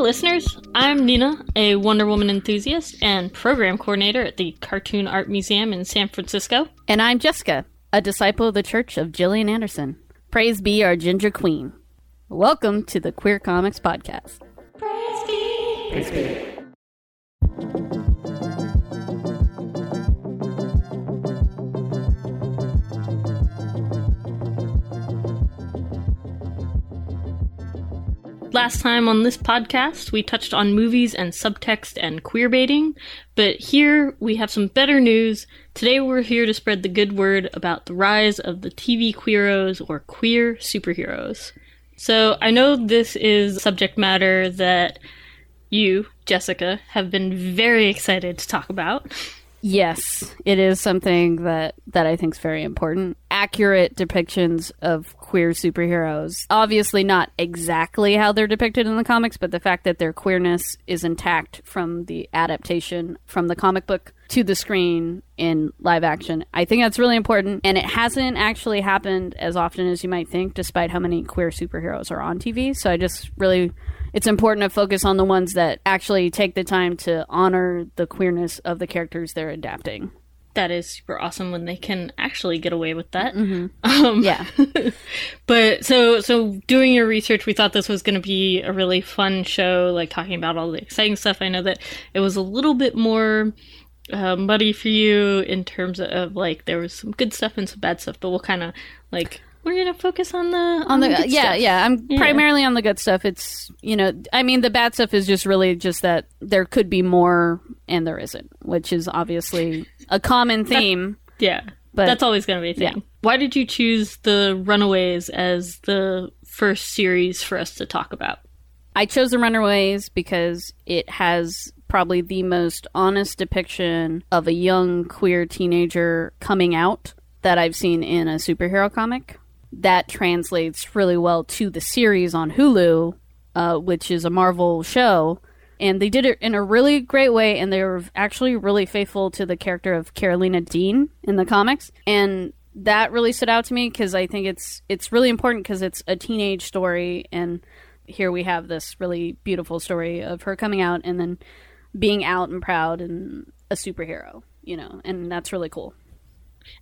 listeners. I'm Nina, a Wonder Woman enthusiast and program coordinator at the Cartoon Art Museum in San Francisco. And I'm Jessica, a disciple of the Church of Gillian Anderson. Praise be our ginger queen. Welcome to the Queer Comics Podcast. Praise be. Praise be. Last time on this podcast, we touched on movies and subtext and queer baiting, but here we have some better news. Today we're here to spread the good word about the rise of the TV queeros or queer superheroes. So I know this is subject matter that you, Jessica, have been very excited to talk about. Yes, it is something that that I think is very important. Accurate depictions of queer superheroes. Obviously not exactly how they're depicted in the comics, but the fact that their queerness is intact from the adaptation from the comic book to the screen in live action. I think that's really important and it hasn't actually happened as often as you might think despite how many queer superheroes are on TV. So I just really it's important to focus on the ones that actually take the time to honor the queerness of the characters they're adapting. That is super awesome when they can actually get away with that. Mm-hmm. Um, Yeah. but so so doing your research, we thought this was going to be a really fun show, like talking about all the exciting stuff. I know that it was a little bit more uh, muddy for you in terms of like there was some good stuff and some bad stuff, but we'll kind of like we're gonna focus on the on the good uh, yeah stuff. yeah i'm Yeah. primarily on the good stuff it's you know i mean the bad stuff is just really just that there could be more and there isn't which is obviously a common theme yeah. But- that's always going to be a thing. yeah. Why did you choose the Runaways as the first series for us to talk about? i chose the runaways because it has probably the most honest depiction of a young queer teenager coming out that i've seen in a superhero comic that translates really well to the series on hulu uh, which is a marvel show. And they did it in a really great way and they were actually really faithful to the character of karolina dean in the comics. And that really stood out to me because i think it's it's really important because it's a teenage story and here we have this really beautiful story of her coming out and then being out and proud and a superhero you know and that's really cool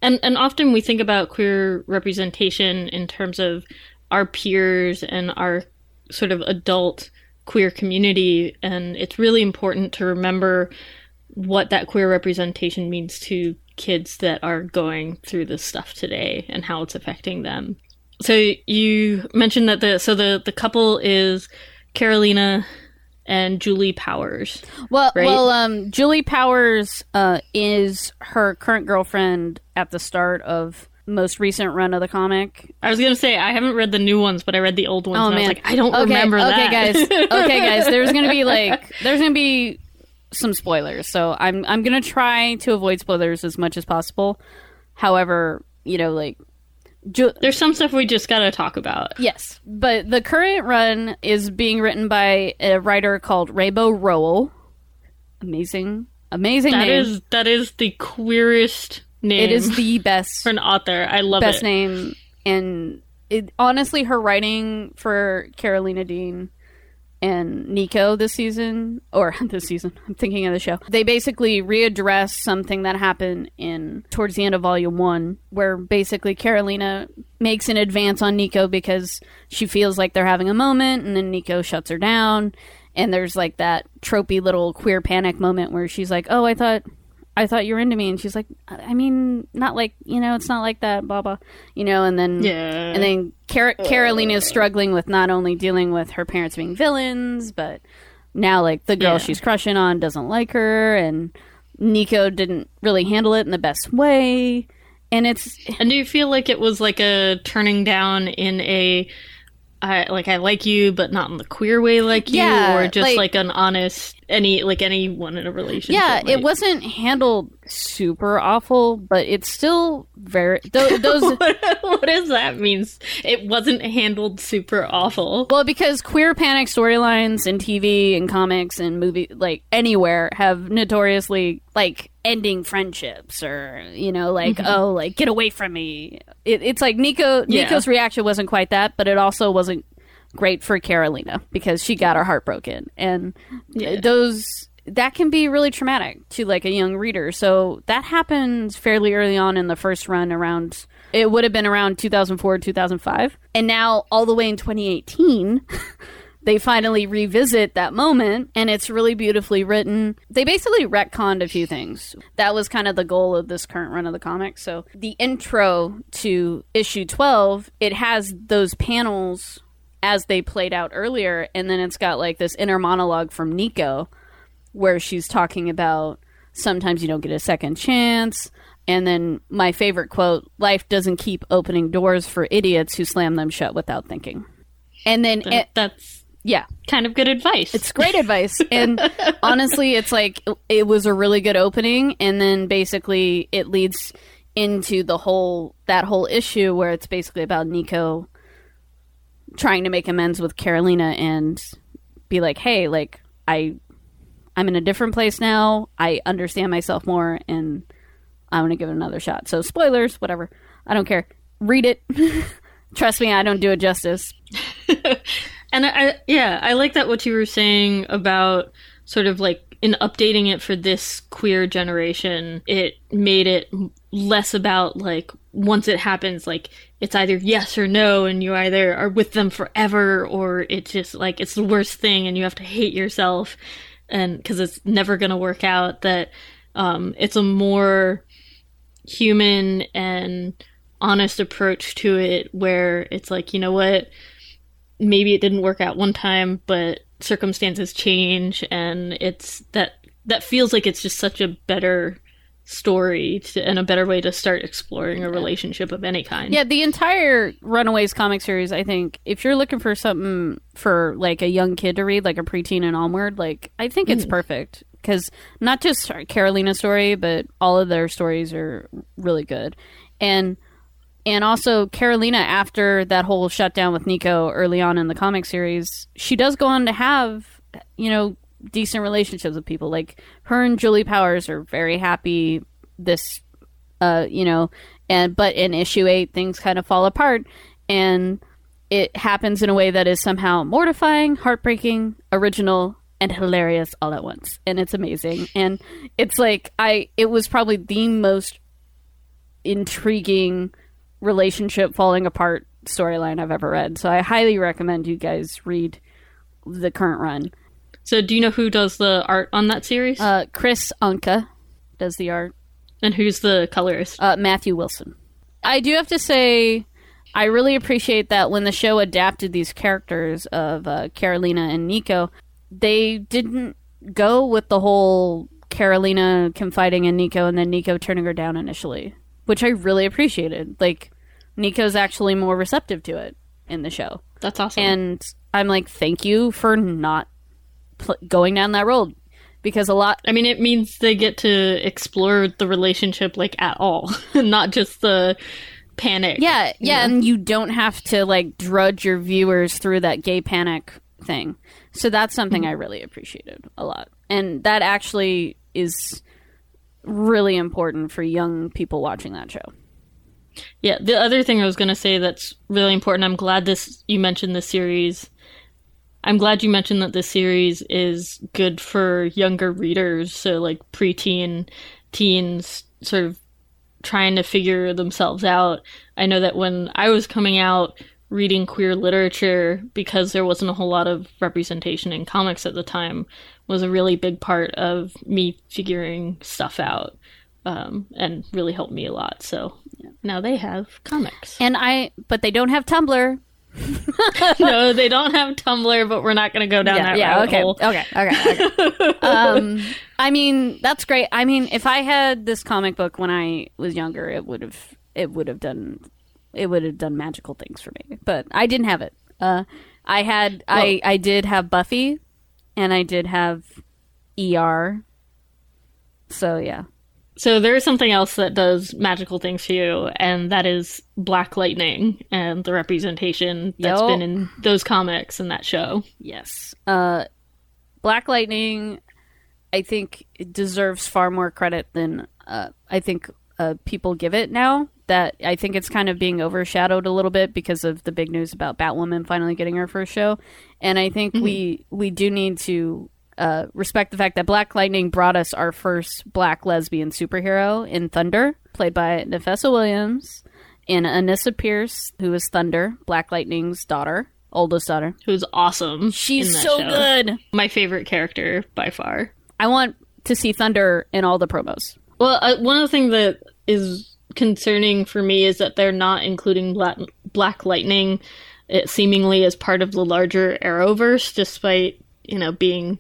And and often we think about queer representation in terms of our peers and our sort of adult queer community and it's really important to remember what that queer representation means to kids that are going through this stuff today and how it's affecting them. So you mentioned that the so the the couple is Karolina and Julie Powers. Well, right? well, um, Julie Powers uh, is her current girlfriend at the start of most recent run of the comic. I was gonna say I haven't read the new ones, but I read the old ones. Oh and I man, was like, I don't okay, remember okay, that. guys. Okay, guys. There's gonna be like there's gonna be some spoilers, so I'm I'm gonna try to avoid spoilers as much as possible. However, you know, like. Ju- There's some stuff we just gotta talk about. Yes, but the current run is being written by a writer called Rainbow Rowell. Amazing, amazing That name. is that is the queerest name. it is the best for an author. I love best it. name, and it, honestly, her writing for Karolina Dean and Nico this season, or this season, I'm thinking of the show. They basically readdress something that happened in towards the end of Volume One, where basically Karolina makes an advance on Nico because she feels like they're having a moment, and then Nico shuts her down. And there's like that tropey little queer panic moment where she's like, "Oh, I thought I thought you were into me," and she's like, "I mean, not like you know, it's not like that." Blah blah, you know. And then Yeah. and then Car- oh. Karolina is struggling with not only dealing with her parents being villains, but now like the girl Yeah. she's crushing on doesn't like her, and Nico didn't really handle it in the best way. And it's And do you feel like it was like a turning down in a I like I like you, but not in the queer way like you, Yeah, or just like- like, an honest any like anyone in a relationship? yeah, it wasn't handled super awful, but it's still very th- those. what, what does that mean? It wasn't handled super awful. Well, because queer panic storylines in TV and comics and movie, like anywhere, have notoriously like ending friendships or you know, like mm-hmm. oh, like get away from me. It, it's like Nico. Yeah. Nico's reaction wasn't quite that, but it also wasn't great for Karolina because she got her heart broken, and Yeah. those that can be really traumatic to like a young reader. So that happened fairly early on in the first run around it would have been around 2004 2005 and now all the way in 2018 they finally revisit that moment and it's really beautifully written. They basically retconned a few things. That was kind of the goal of this current run of the comic. So the intro to issue 12, it has those panels as they played out earlier and then it's got like this inner monologue from Nico where she's talking about sometimes you don't get a second chance. And then my favorite quote life doesn't keep opening doors for idiots who slam them shut without thinking. And then, That- it, that's yeah, kind of good advice. it's great advice. And honestly, it's like it was a really good opening. And then basically it leads into the whole, that whole issue where it's basically about Nico trying to make amends with Karolina and be like, hey, like, I I'm in a different place now. I understand myself more, and I'm going to give it another shot. So, spoilers, whatever. I don't care. Read it. Trust me, I don't do it justice. And I, I, yeah, I like that what you were saying about sort of like in updating it for this queer generation, it made it less about like once it happens, like it's either yes or no, and you either are with them forever or it's just like it's the worst thing and you have to hate yourself and because it's never going to work out. That um, it's a more human and honest approach to it where it's like, you know what? maybe it didn't work out one time, but circumstances change, and it's that that feels like it's just such a better story to, and a better way to start exploring a relationship of any kind. Yeah, the entire Runaways comic series, I think, if you're looking for something for like a young kid to read, like a preteen and onward, like I think it's hmm. perfect. Because not just Karolina's story, but all of their stories are really good, and and also Karolina after that whole shutdown with Nico early on in the comic series, she does go on to have you know decent relationships with people. Like her and Julie Powers are very happy. This uh, you know, and but in issue eight, things kind of fall apart, and it happens in a way that is somehow mortifying, heartbreaking, original, and hilarious all at once, and it's amazing. And it's like I, it was probably the most intriguing relationship falling apart storyline I've ever read. So I highly recommend you guys read the current run. So, do you know who does the art on that series, Uh, Kris Anka does the art. and who's the colorist? uh, Matthew Wilson. I do have to say, I really appreciate that when the show adapted these characters of uh, Karolina and Nico, they didn't go with the whole Karolina confiding in Nico and then Nico turning her down initially, which I really appreciated. Like, Nico's actually more receptive to it in the show. That's awesome. And I'm like, thank you for not pl- going down that road. Because a lot, I mean, it means they get to explore the relationship like at all, not just the panic. Yeah, yeah, and you don't have to like drudge your viewers through that gay panic thing. So that's something mm-hmm. I really appreciated a lot. And that actually is really important for young people watching that show. Yeah, the other thing I was going to say that's really important. I'm glad this you mentioned this series. I'm glad you mentioned that this series is good for younger readers, so like preteen, teens, sort of trying to figure themselves out. I know that when I was coming out reading queer literature because there wasn't a whole lot of representation in comics at the time was a really big part of me figuring stuff out um, and really helped me a lot. So now they have comics. And I but they don't have Tumblr. no, they don't have Tumblr, but we're not going to go down that yeah, rabbit okay. hole. okay. Okay. Okay. um I mean, that's great. I mean, if I had this comic book when I was younger, it would have it would have done it would have done magical things for me. But I didn't have it. Uh I had I I did have Buffy and I did have ER. So yeah. So there is something else that does magical things for you, and that is Black Lightning and the representation that's Yo. been in those comics and that show. Yes. Uh, Black Lightning, I think, it deserves far more credit than uh, I think uh, people give it now. That I think it's kind of being overshadowed a little bit because of the big news about Batwoman finally getting her first show, and I think we we do need to uh, respect the fact that Black Lightning brought us our first black lesbian superhero in Thunder, played by Nafessa Williams, and Anissa Pierce, who is Thunder, Black Lightning's daughter, oldest daughter. Who's awesome. She's so show. good. My favorite character by far. I want to see Thunder in all the promos. Well, uh, one of the things that is concerning for me is that they're not including Black, Black Lightning it seemingly as part of the larger Arrowverse, despite you know being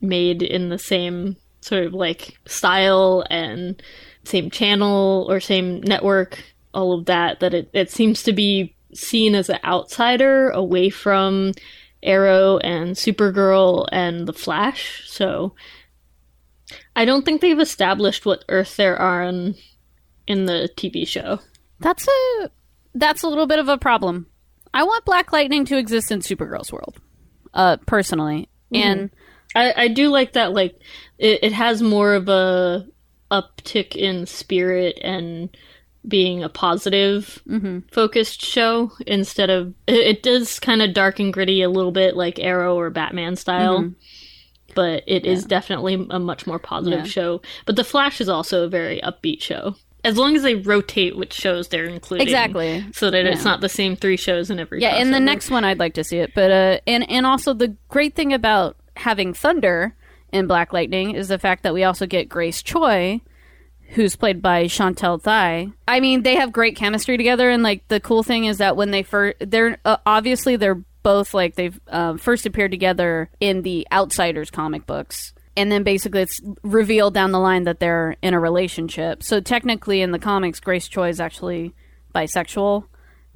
made in the same sort of like style and same channel or same network. All of that that it, it seems to be seen as an outsider away from Arrow and Supergirl and the Flash. So I don't think they've established what Earth they're on in the TV show. That's a that's a little bit of a problem. I want Black Lightning to exist in Supergirl's world, uh, personally, and mm-hmm. I, I do like that. Like it, it has more of a uptick in spirit and being a positive mm-hmm. focused show instead of it, it does kind of dark and gritty a little bit like Arrow or Batman style. Mm-hmm. But it is definitely a much more positive Yeah. show. But The Flash is also a very upbeat show. As long as they rotate which shows they're including. exactly. So that it's not the same three shows in every Yeah, in the next one, I'd like to see it. But uh, and and also the great thing about having Thunder in Black Lightning is the fact that we also get Grace Choi, who's played by Chantal Thuy. I mean, they have great chemistry together, and like the cool thing is that when they first, they're uh, obviously they're both like they've um, first appeared together in the Outsiders comic books. And then basically it's revealed down the line that they're in a relationship. So technically in the comics, Grace Choi is actually bisexual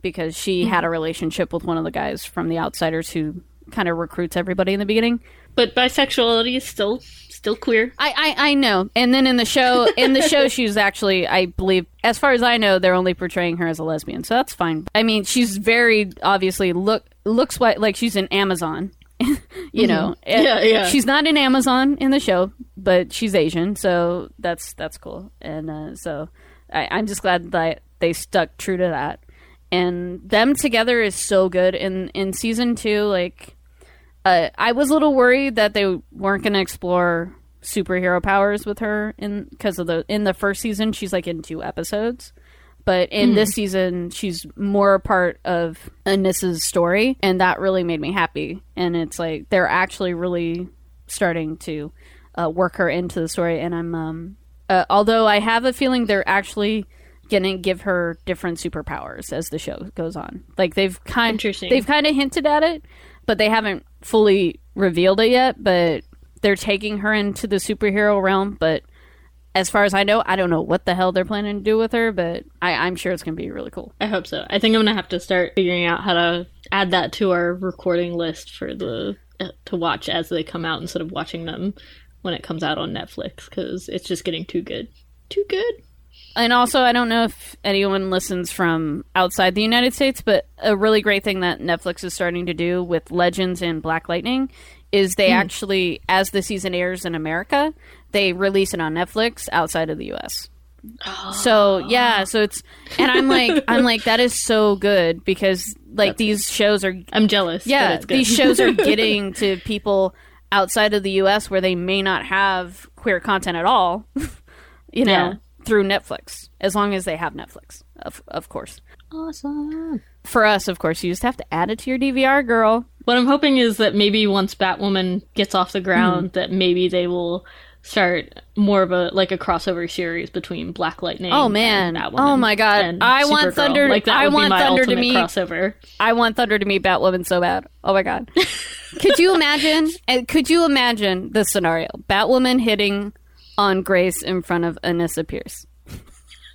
because she mm-hmm. had a relationship with one of the guys from the Outsiders who kind of recruits everybody in the beginning. But bisexuality is still still queer. I, I, I know. And then in the show, in the show, she's actually, I believe, as far as I know, they're only portraying her as a lesbian, so that's fine. I mean, she's very obviously look looks like like she's an Amazon. you know, And Yeah, yeah. She's not in Amazon in the show, but she's Asian, so that's that's cool. And uh, so I, I'm just glad that they stuck true to that. And them together is so good. In in season two, like uh, I was a little worried that they weren't going to explore superhero powers with her in because of the in the first season she's like in two episodes but in this season she's more a part of Anissa's story and that really made me happy. And it's like they're actually really starting to uh, work her into the story and I'm um uh, although I have a feeling they're actually gonna give her different superpowers as the show goes on. Like they've kind they've kind of hinted at it but they haven't fully revealed it yet but they're taking her into the superhero realm but as far as I know, I don't know what the hell they're planning to do with her, but I, I'm sure it's going to be really cool. I hope so. I think I'm gonna have to start figuring out how to add that to our recording list for the uh, to watch as they come out instead of watching them when it comes out on Netflix because it's just getting too good, too good. And also, I don't know if anyone listens from outside the United States, but a really great thing that Netflix is starting to do with Legends and Black Lightning is they actually, as the season airs in America, they release it on Netflix outside of the US. So yeah, so it's and I'm like I'm like that is so good because like these shows are I'm jealous. yeah but it's good. these shows are getting to people outside of the us where they may not have queer content at all you know Yeah. through netflix as long as they have netflix of, of course awesome. for us of course you just have to add it to your dvr girl What I'm hoping is that maybe once Batwoman gets off the ground, Hmm. that maybe they will start more of a like a crossover series between Black Lightning. Oh, man. and Batwoman Oh, my God. I want Thunder- Like that I would want be my Thunder to meet- crossover. i want thunder to meet batwoman so bad oh my god could you imagine and could you imagine this scenario batwoman hitting on grace in front of anissa pierce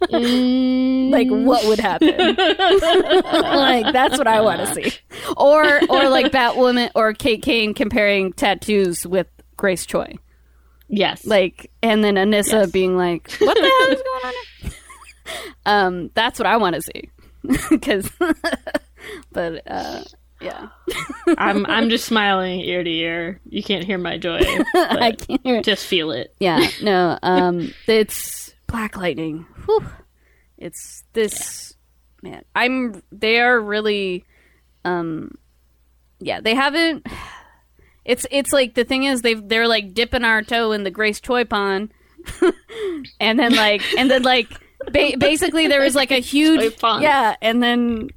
mm. like what would happen like that's what i want to see or or like batwoman or kate kane comparing tattoos with grace choi Yes, like and then anissa Yes. being like what the hell is going on here? um that's what i want to see because but uh yeah I'm I'm just smiling ear to ear. You can't hear my joy, i can't hear it just feel it. yeah no um it's Black Lightning. Whew. It's this man. I'm. They are really. Um. Yeah, they haven't. It's it's like the thing is they they're like dipping our toe in the Grace Choi pond, and then like and then like ba- basically there was like a huge yeah, and then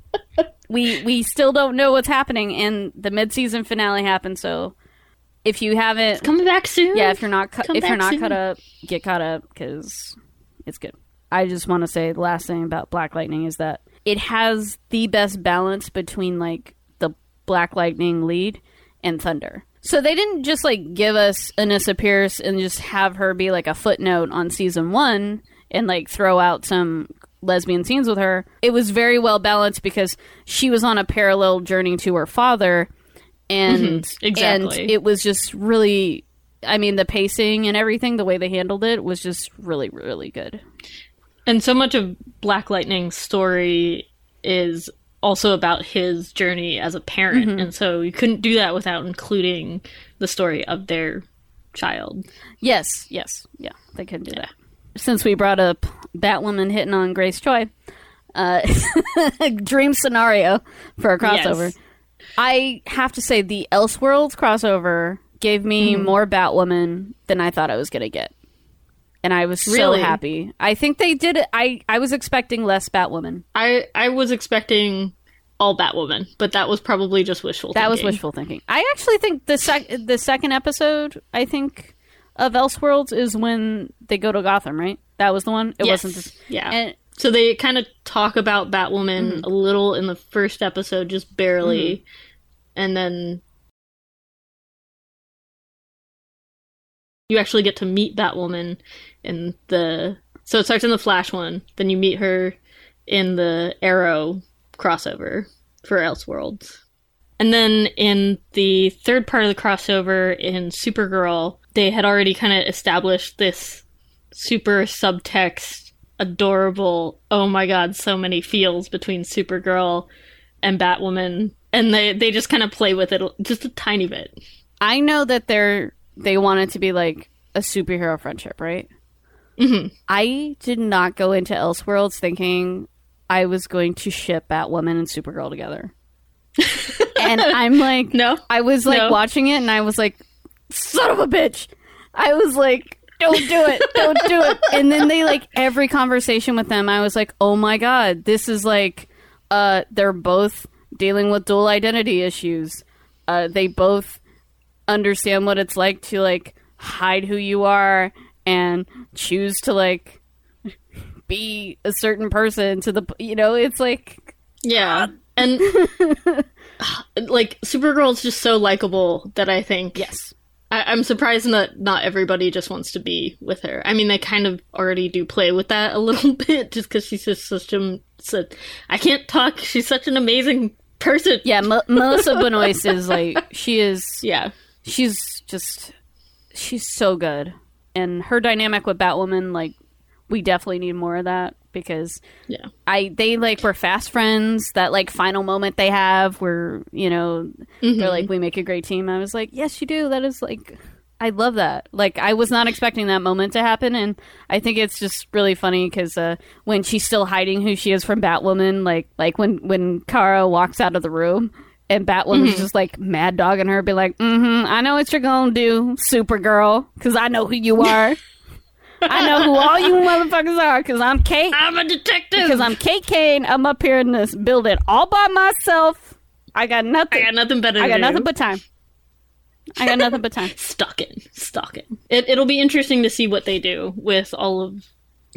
we we still don't know what's happening, and the mid season finale happened. So if you haven't Coming back soon. yeah, if you're not cu- if you're not soon. caught up, get caught up because it's good. I just want to say the last thing about Black Lightning is that it has the best balance between like the Black Lightning lead and Thunder. So they didn't just like give us Anissa Pierce and just have her be like a footnote on season one and like throw out some lesbian scenes with her. It was very well balanced because she was on a parallel journey to her father and Mhm, exactly. and it was just really I mean the pacing and everything the way they handled it was just really really good. And so much of Black Lightning's story is also about his journey as a parent. Mm-hmm. And so you couldn't do that without including the story of their child. Yes, yes, yeah, they couldn't do that. Since we brought up Batwoman hitting on Grace Choi, uh, dream scenario for a crossover. Yes. I have to say the Elseworlds crossover gave me Mm-hmm. more Batwoman than I thought I was going to get. And I was so Really? happy. I think they did it. I, I was expecting less Batwoman. I I was expecting all Batwoman, but that was probably just wishful That was thinking. wishful thinking. I actually think the sec- the second episode, I think, of Elseworlds is when they go to Gotham, right? That was the one. It Yes. wasn't. This- yeah. and so they kind of talk about Batwoman Mm-hmm. a little in the first episode, just barely, and then you actually get to meet Batwoman in the. So it starts in the Flash one, then you meet her in the Arrow crossover for Elseworlds. And then in the third part of the crossover in Supergirl, they had already kind of established this super subtext, adorable, oh my god, so many feels between Supergirl and Batwoman. And they, they just kind of play with it just a tiny bit. I know that they're they want it to be like a superhero friendship, right? Mm-hmm. I did not go into Elseworlds thinking I was going to ship Batwoman and Supergirl together. and I'm like, No? I was like No. watching it, and I was like, son of a bitch. I was like, don't do it, don't do it. And then they like every conversation with them, I was like, oh my god, this is like, uh, they're both dealing with dual identity issues. Uh, they both understand what it's like to like hide who you are and choose to like be a certain person to the you know it's like Yeah. And like supergirl is just so likable that I think yes I- I'm surprised that not everybody just wants to be with her. I mean, they kind of already do play with that a little bit, just because she's just such a. Such, I can't talk. She's such an amazing person. yeah M- melissa benoist is like she is Yeah. She's just she's so good. And her dynamic with batwoman like we definitely need more of that because Yeah. i they like were fast friends. That like final moment they have where you know they're like we make a great team. I was like yes you do. That is like i love that. Like i was not expecting that moment to happen and i think it's just really funny because uh, when she's still hiding who she is from batwoman like like when when kara walks out of the room and Batwoman Batwoman's just like mad dogging her, be like, mm-hmm, I know what you're gonna do, Supergirl, because I know who you are. I know who all you motherfuckers are, because I'm Kate. I'm a detective. Because I'm Kate Kane. I'm up here in this building all by myself. I got nothing. I got nothing better. I got do. nothing but time. I got nothing but time. stalking, stalking. It, it'll be interesting to see what they do with all of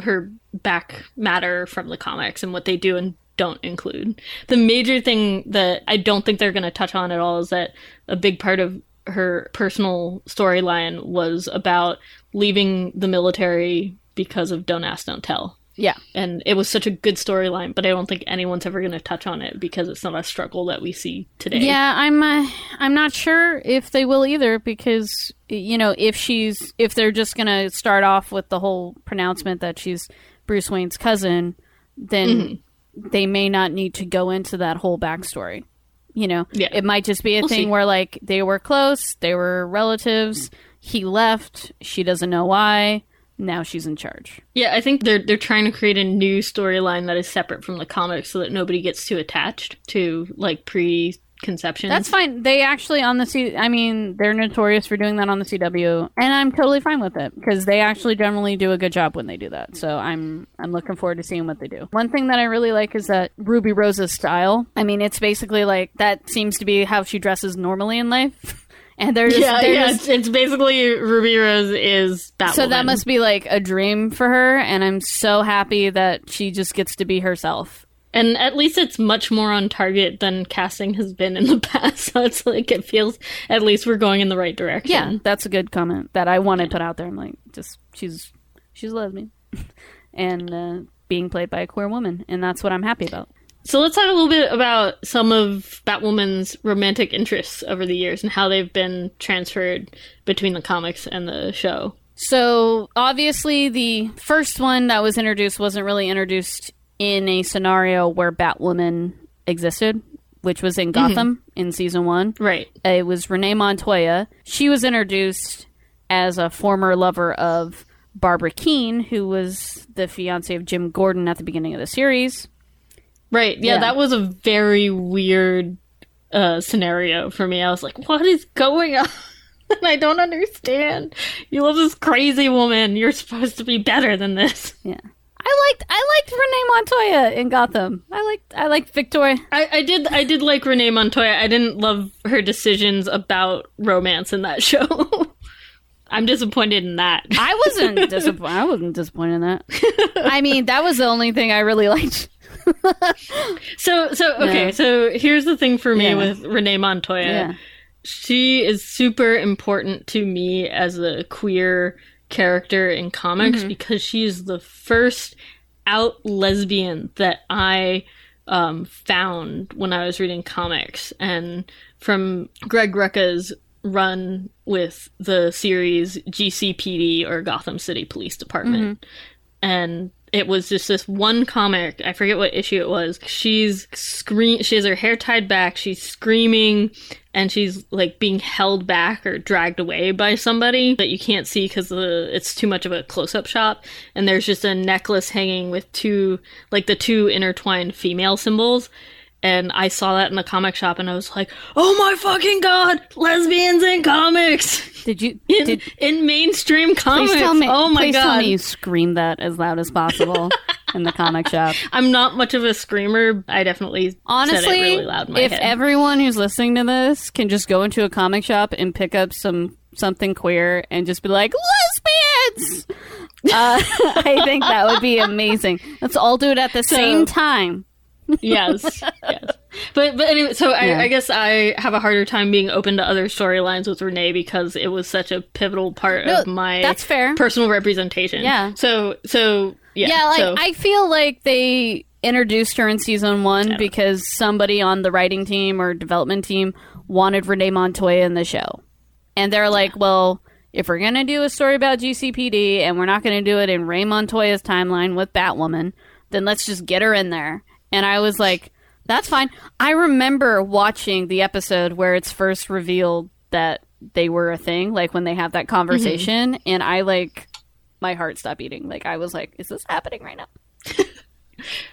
her back matter from the comics and what they do and don't include. The major thing that I don't think they're going to touch on at all is that a big part of her personal storyline was about leaving the military because of Don't Ask, Don't Tell. Yeah. And it was such a good storyline, but I don't think anyone's ever going to touch on it because it's not a struggle that we see today. Yeah, I'm. Uh, I'm not sure if they will either because you know if she's if they're just gonna start off with the whole pronouncement that she's Bruce Wayne's cousin, then Mm-hmm. They may not need to go into that whole backstory. You know, Yeah. it might just be a We'll thing see. where like they were close, they were relatives. He left. She doesn't know why. now she's in charge. Yeah, I think they're they're trying to create a new storyline that is separate from the comics so that nobody gets too attached to like preconceptions. That's fine. They actually on the C. I mean, they're notorious for doing that on the CW, and I'm totally fine with it because they actually generally do a good job when they do that. So I'm I'm looking forward to seeing what they do. One thing that I really like is that Ruby Rose's style. I mean, it's basically like that seems to be how she dresses normally in life. And there's yeah, there's yeah. It's, it's basically Ruby Rose is Batwoman. so that must be like a dream for her, and I'm so happy that she just gets to be herself. And at least it's much more on target than casting has been in the past. So it's like it feels at least we're going in the right direction. Yeah, that's a good comment that I want to put out there. I'm like, just she's she's a lesbian, and uh, being played by a queer woman, and that's what I'm happy about. So let's talk a little bit about some of Batwoman's romantic interests over the years and how they've been transferred between the comics and the show. So obviously, the first one that was introduced wasn't really introduced in a scenario where Batwoman existed, which was in Gotham in season one. Right. It was Renee Montoya. She was introduced as a former lover of Barbara Kean, who was the fiance of Jim Gordon at the beginning of the series. Right. Yeah, Yeah. that was a very weird uh, scenario for me. I was like, what is going on? I don't understand. You love this crazy woman. You're supposed to be better than this. Yeah. I liked I liked Renee Montoya in Gotham. I liked I liked Victoria. I, I did I did like Renee Montoya. I didn't love her decisions about romance in that show. I'm disappointed in that. I wasn't disappointed. I wasn't disappointed in that. I mean, that was the only thing I really liked. So so okay, so here's the thing for me Yeah. with Renee Montoya. Yeah. She is super important to me as a queer character in comics Mm-hmm. because she is the first out lesbian that I um, found when I was reading comics. And from Greg Rucka's run with the series GCPD or Gotham City Police Department. Mm-hmm. And it was just this one comic. I forget what issue it was. She's scream. She has her hair tied back. She's screaming, and she's like being held back or dragged away by somebody that you can't see because it's too much of a close-up shot. And there's just a necklace hanging with two, like the two intertwined female symbols. And I saw that in the comic shop, and I was like, "Oh my fucking god, lesbians in comics, Did you in, did in mainstream comics! me oh my please god, tell me you screamed that as loud as possible in the comic shop. I'm not much of a screamer. I definitely said Honestly, it really loud if head. everyone who's listening to this can just go into a comic shop and pick up some something queer and just be like lesbians, uh, I think that would be amazing. Let's all do it at the same time. Yes, yes. But but anyway, so I, Yeah. I guess I have a harder time being open to other storylines with Renee because it was such a pivotal part No, of my that's fair. personal representation. Yeah. So so yeah. Yeah, like so, I feel like they introduced her in season one because somebody on the writing team or development team wanted Renee Montoya in the show, and they're like, "Well, if we're gonna do a story about GCPD and we're not gonna do it in Ray Montoya's timeline with Batwoman, then let's just get her in there." And I was like, "That's fine." I remember watching the episode where it's first revealed that they were a thing, like when they have that mm-hmm. conversation, and I like my heart stopped beating. Like I was like, "Is this happening right now?"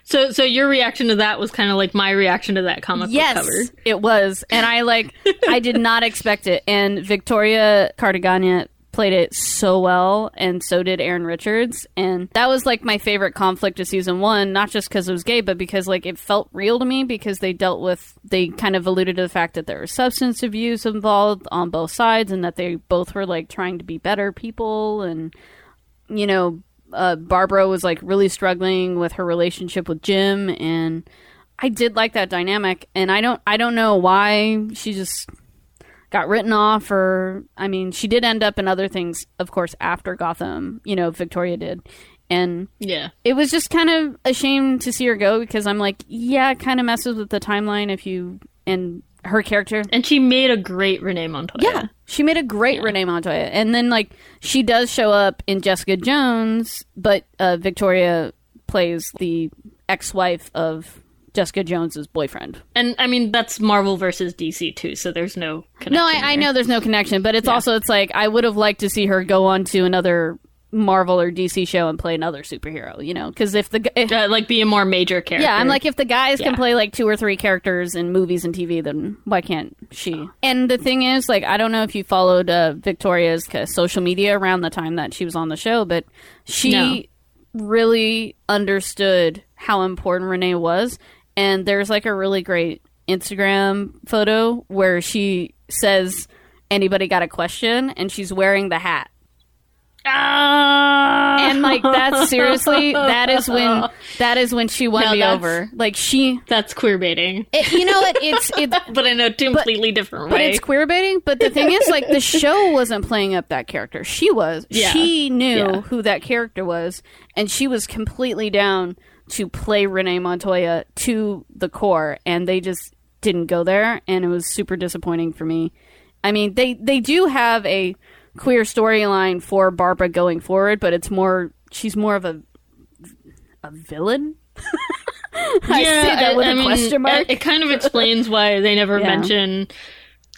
so so your reaction to that was kind of like my reaction to that comic book cover. it was, and I like I did not expect it. And Victoria Cartagena played it so well, and so did Erin Richards, and that was like my favorite conflict of season one. Not just because it was gay, but because like it felt real to me because they dealt with they kind of alluded to the fact that there was substance abuse involved on both sides, and that they both were like trying to be better people, and you know. Uh, Barbara was like really struggling with her relationship with Jim, and I did like that dynamic, and I don't I don't know why she just got written off, or I mean, she did end up in other things, of course, after Gotham. You know, Victoria did, and Yeah. it was just kind of a shame to see her go because I'm like, yeah, it kind of messes with the timeline if you and her character. And she made a great Renee Montoya. Yeah, she made a great Renee Montoya, and then like she does show up in Jessica Jones, but uh, Victoria plays the ex-wife of Jessica Jones's boyfriend. And I mean that's Marvel versus DC too, so there's no connection No, I, I know there's no connection, but it's also it's like I would have liked to see her go on to another Marvel or DC show and play another superhero, you know? Because if the if, Uh, like be a more major character. yeah, I'm like if the guys can play like two or three characters in movies and TV, then why can't she? And the thing is, like, I don't know if you followed uh, Victoria's social media around the time that she was on the show, but she No. really understood how important Renee was. And there's like a really great Instagram photo where she says, "Anybody got a question?" and she's wearing the hat. ah! And like that's seriously that is when that is when she won No, me over. Like she that's queer baiting, it, you know what? It's it, but in a completely different way. but it's queer baiting. But the thing is, like the show wasn't playing up that character. She was. Yeah. She knew Yeah. who that character was, and she was completely down to play Renee Montoya to the core. And they just didn't go there, and it was super disappointing for me. I mean, they they do have a queer storyline for Barbara going forward, but it's more she's more of a a villain. I say that with a question mark. It, it kind of explains why they never Yeah. mention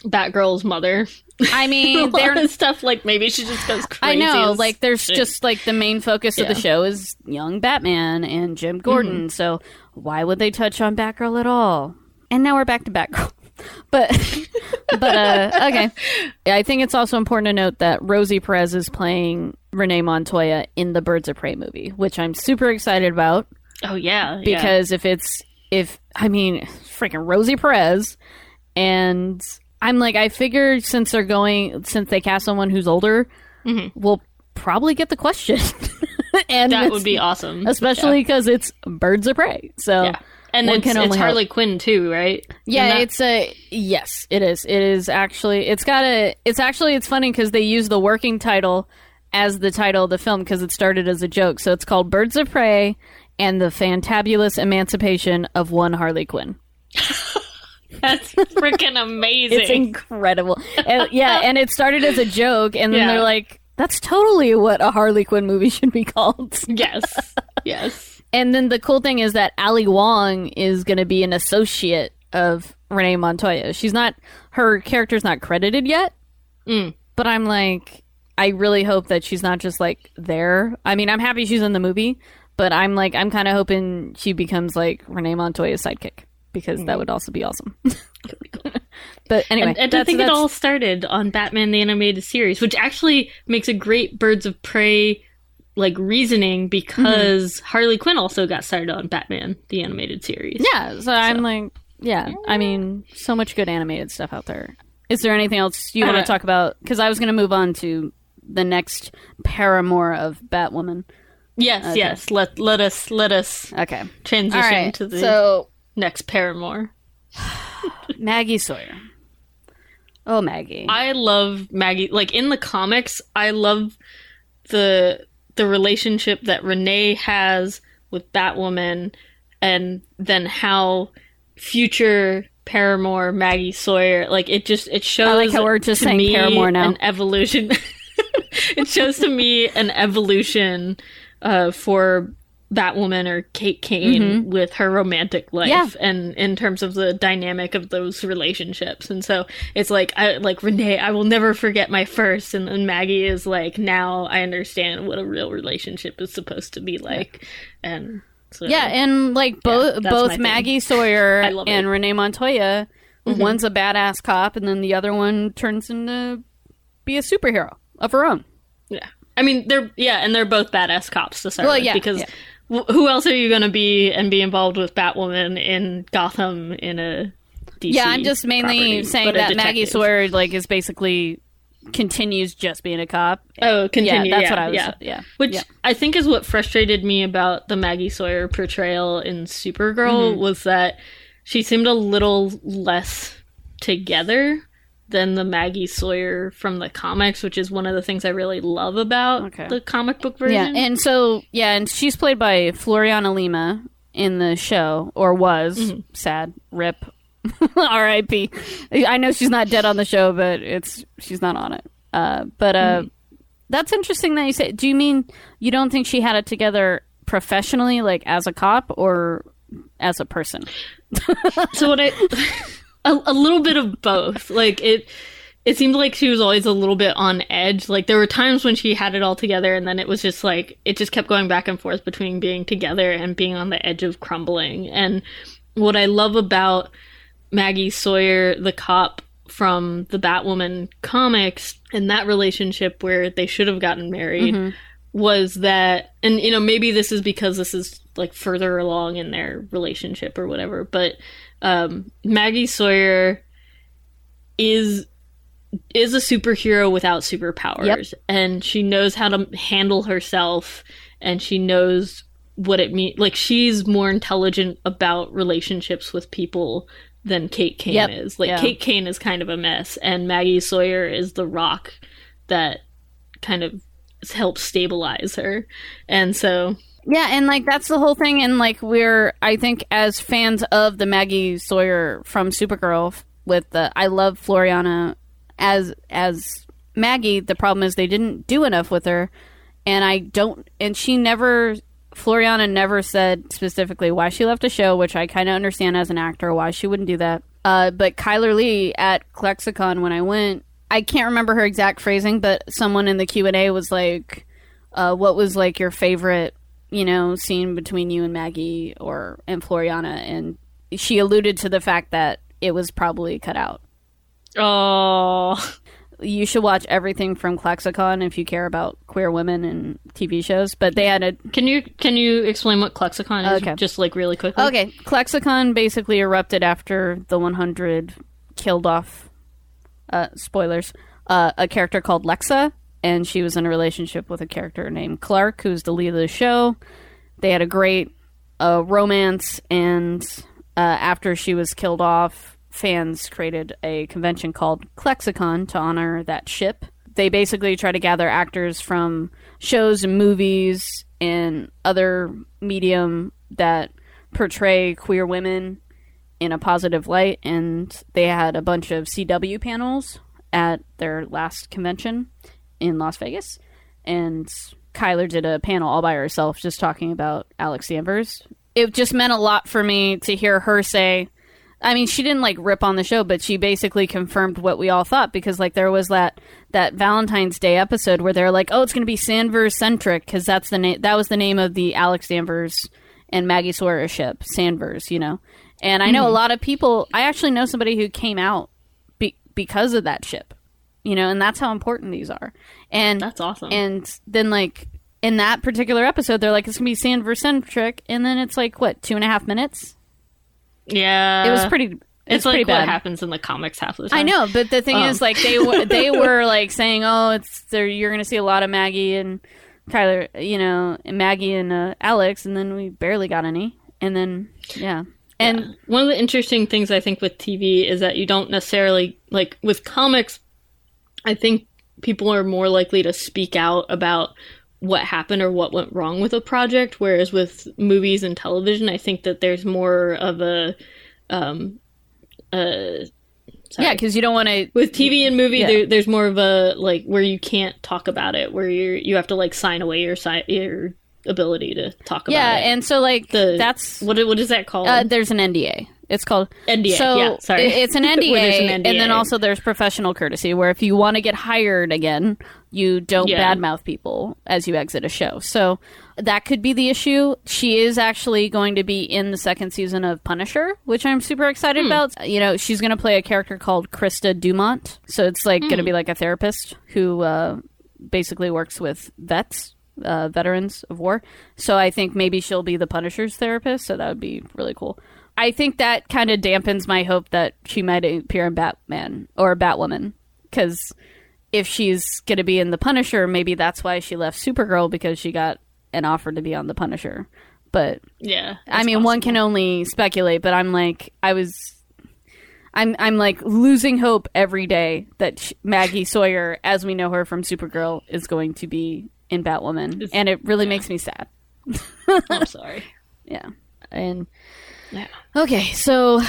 Batgirl's mother. I mean, there's stuff like maybe she just goes crazy. I know, like there's shit. just like the main focus of the show is young Batman and Jim Gordon. So why would they touch on Batgirl at all? And now we're back to Batgirl. But but uh okay. I think it's also important to note that Rosie Perez is playing Renee Montoya in the Birds of Prey movie, which I'm super excited about oh yeah, yeah. because if it's if I mean freaking Rosie Perez and I'm like I figured since they're going since they cast someone who's older, mm-hmm. we'll probably get the question. and that would be awesome, especially because it's Birds of Prey. So Yeah. And One it's, it's Harley Quinn too, right? yeah, that- it's a yes, it is. It is actually. It's got a. It's actually. It's funny because they use the working title as the title of the film because it started as a joke. So it's called Birds of Prey and the Fantabulous Emancipation of One Harley Quinn. that's freaking amazing. It's incredible. and, yeah, and it started as a joke, and then Yeah. they're like, "That's totally what a Harley Quinn movie should be called." yes, yes. And then the cool thing is that Ali Wong is going to be an associate of Renee Montoya. She's not her character's not credited yet, Mm. but I'm like, I really hope that she's not just like there. I mean, I'm happy she's in the movie, but I'm like, I'm kind of hoping she becomes like Renee Montoya's sidekick because that would also be awesome. but anyway, And, and I that's- think it all started on Batman the Animated Series, which actually makes a great Birds of Prey like reasoning because Mm-hmm. Harley Quinn also got started on Batman the Animated Series. Yeah, so, I'm like, yeah, I mean, so much good animated stuff out there. Is there anything else you want Uh, to talk about? Because I was going to move on to the next paramour of Batwoman. Yes, yes. Let let us let us Okay, transition right. to the So next paramour. Maggie Sawyer. Oh, Maggie. I love Maggie. Like in the comics, I love the the relationship that Renee has with Batwoman, and then how future paramour Maggie Sawyer like it just it shows. I like how we're just to saying me paramour now. An evolution. it shows to me an evolution uh, for Batwoman or Kate Kane with her romantic life Mm-hmm. Yeah. and in terms of the dynamic of those relationships. And so it's like I like Renee, I will never forget my first and then Maggie is like now I understand what a real relationship is supposed to be like. And so yeah, and like both that's my both thing. Maggie Sawyer and it. Renee Montoya, one's a badass cop, and then the other one turns into be a superhero of her own. Yeah. I mean, they're yeah, and they're both badass cops to start Well, with yeah, because yeah. Wh- who else are you going to be and be involved with Batwoman in Gotham in a DC Yeah, I'm just mainly property, saying that Maggie? Sawyer like is basically continues just being a cop. Oh, continue. Yeah, that's yeah, what I was. Yeah. Yeah, Which yeah. I think is what frustrated me about the Maggie Sawyer portrayal in Supergirl Mm-hmm. was that she seemed a little less together than the Maggie Sawyer from the comics, which is one of the things I really love about Okay. the comic book version. Yeah, and so yeah, and she's played by Floriana Lima in the show, or was Mm-hmm. sad. Rip. R.I.P. I know she's not dead on the show, but it's she's not on it. Uh, but uh, Mm-hmm. that's interesting that you say. Do you mean you don't think she had it together professionally, like as a cop, or as a person? so what I a, a little bit of both like it it seemed like she was always a little bit on edge. Like there were times when she had it all together and then it was just like it just kept going back and forth between being together and being on the edge of crumbling. And what I love about Maggie Sawyer, the cop from the Batwoman comics and that relationship where they should have gotten married Mhm. was that and you know maybe this is because this is like further along in their relationship or whatever but um Maggie Sawyer is is a superhero without superpowers and she knows how to handle herself and she knows what it means like she's more intelligent about relationships with people than Kate Kane Yep. is like Yeah. Kate Kane is kind of a mess and Maggie Sawyer is the rock that kind of helps stabilize her and so Yeah, and like that's the whole thing. And like we're, I think, as fans of the Maggie Sawyer from Supergirl, with the I love Floriana as as Maggie. The problem is they didn't do enough with her, and I don't. And she never, Floriana never said specifically why she left the show, which I kind of understand as an actor why she wouldn't do that. Uh, but Chyler Leigh at ClexaCon when I went, I can't remember her exact phrasing, but someone in the Q and A was like uh, what was like your favorite, you know, scene between you and Maggie or and Floriana, and she alluded to the fact that it was probably cut out. oh You should watch everything from ClexaCon if you care about queer women and TV shows. But they had a can you can you explain what ClexaCon is Okay. just like really quickly okay. ClexaCon basically erupted after the 100 killed off. Uh, spoilers. Uh, a character called Lexa, and she was in a relationship with a character named Clarke, who's the lead of the show. They had a great uh, romance, and uh, after she was killed off, fans created a convention called ClexaCon to honor that ship. They basically try to gather actors from shows and movies and other medium that portray queer women in a positive light, and they had a bunch of CW panels at their last convention in Las Vegas, and Chyler did a panel all by herself just talking about Alex Danvers. It just meant a lot for me to hear her say. I mean, she didn't like rip on the show, but she basically confirmed what we all thought because like there was that that Valentine's Day episode where they're like, "Oh, it's going to be Sanvers centric" because that's the name that was the name of the Alex Danvers and Maggie Sawyer ship, Sanvers, you know. And I know a mm-hmm. lot of people. I actually know somebody who came out be, because of that ship, you know, and that's how important these are. And that's awesome and then like in that particular episode, they're like, "It's gonna be Sanvers centric," and then it's like what two and a half minutes. yeah It was pretty. It's, it's like pretty bad. what happens in the comics half of the time I know, but the thing Um. is, like they were they were like saying, "Oh, it's there. You're going to see a lot of Maggie and Chyler, you know, and Maggie and uh, Alex," and then we barely got any, and then yeah, and Yeah. one of the interesting things I think with TV is that you don't necessarily like with comics. I think people are more likely to speak out about what happened or what went wrong with a project, whereas with movies and television, I think that there's more of a um uh sorry. yeah, because you don't want to. with TV and movie, Yeah. there, there's more of a like where you can't talk about it, where you you have to like sign away your si- your ability to talk about it. Yeah, it. and so like The- that's what what is that called? uh, there's an NDA. It's called NDA. So yeah, sorry, it's an NDA, an and then also there's professional courtesy, where if you want to get hired again, you don't Yeah. badmouth people as you exit a show. So that could be the issue. She is actually going to be in the second season of Punisher, which I'm super Hmm. excited about. You know, she's going to play a character called Krista Dumont. So it's like Hmm. going to be like a therapist who uh, basically works with vets. Uh, veterans of war. So I think maybe she'll be the Punisher's therapist. So that would be really cool. I think that kind of dampens my hope that she might appear in Batman or Batwoman. Because if she's going to be in The Punisher, maybe that's why she left Supergirl because she got an offer to be on The Punisher. But yeah. I it's mean, one can only speculate. But I'm like, I was, I'm, I'm like losing hope every day that sh- Maggie Sawyer, as we know her from Supergirl, is going to be in Batwoman, It's- and it really yeah. makes me sad. I'm sorry. Yeah, and Yeah. okay, so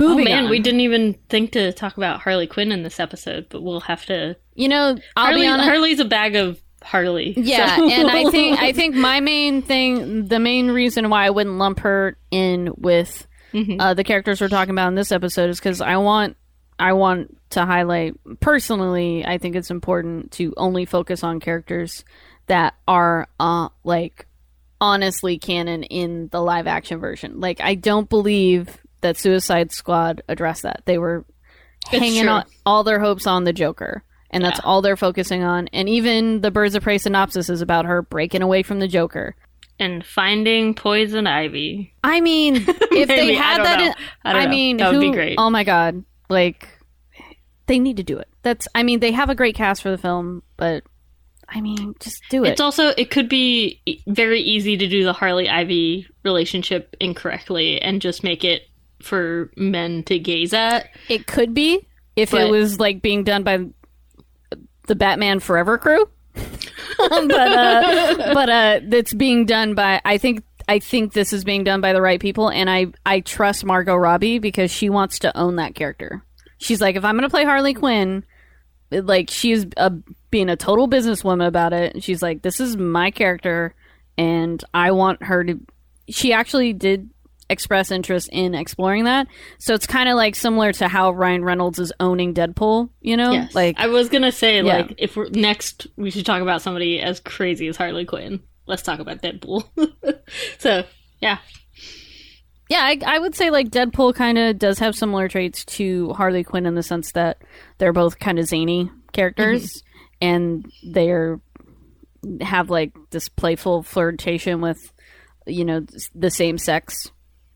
Oh man, on. we didn't even think to talk about Harley Quinn in this episode, but we'll have to. You know, I'll Harley, be honest. Harley's a bag of Harley. Yeah, so- and I think I think my main thing, the main reason why I wouldn't lump her in with Mhm. uh, the characters we're talking about in this episode is because I want I want to highlight personally, I think it's important to only focus on characters that are uh, like honestly canon in the live action version. Like I don't believe that Suicide Squad addressed that. They were It's hanging true. all, their hopes on the Joker. And that's Yeah. all they're focusing on. And even the Birds of Prey synopsis is about her breaking away from the Joker. And finding poison ivy. I mean, if they Maybe, I had that, in, I don't mean, That would be great. Oh my god, like they need to do it. That's, I mean, they have a great cast for the film, but I mean, just do it. It's also it could be very easy to do the Harley Ivy relationship incorrectly and just make it for men to gaze at. it could be if But- it was like being done by the Batman Forever crew, but uh, but uh, it's being done by. I think I think this is being done by the right people, and I I trust Margot Robbie because she wants to own that character. She's like, if I'm going to play Harley Quinn, like she's a, being a total businesswoman about it. And she's like, this is my character, and I want her to. She actually did express interest in exploring that. So it's kind of like similar to how Ryan Reynolds is owning Deadpool. You know, Yes. like I was gonna say, Yeah. like, if we're next, we should talk about somebody as crazy as Harley Quinn. Let's talk about Deadpool. so, yeah, Yeah, I, I would say like Deadpool kind of does have similar traits to Harley Quinn in the sense that they're both kind of zany characters, mm-hmm. and they're have like this playful flirtation with you know the same sex,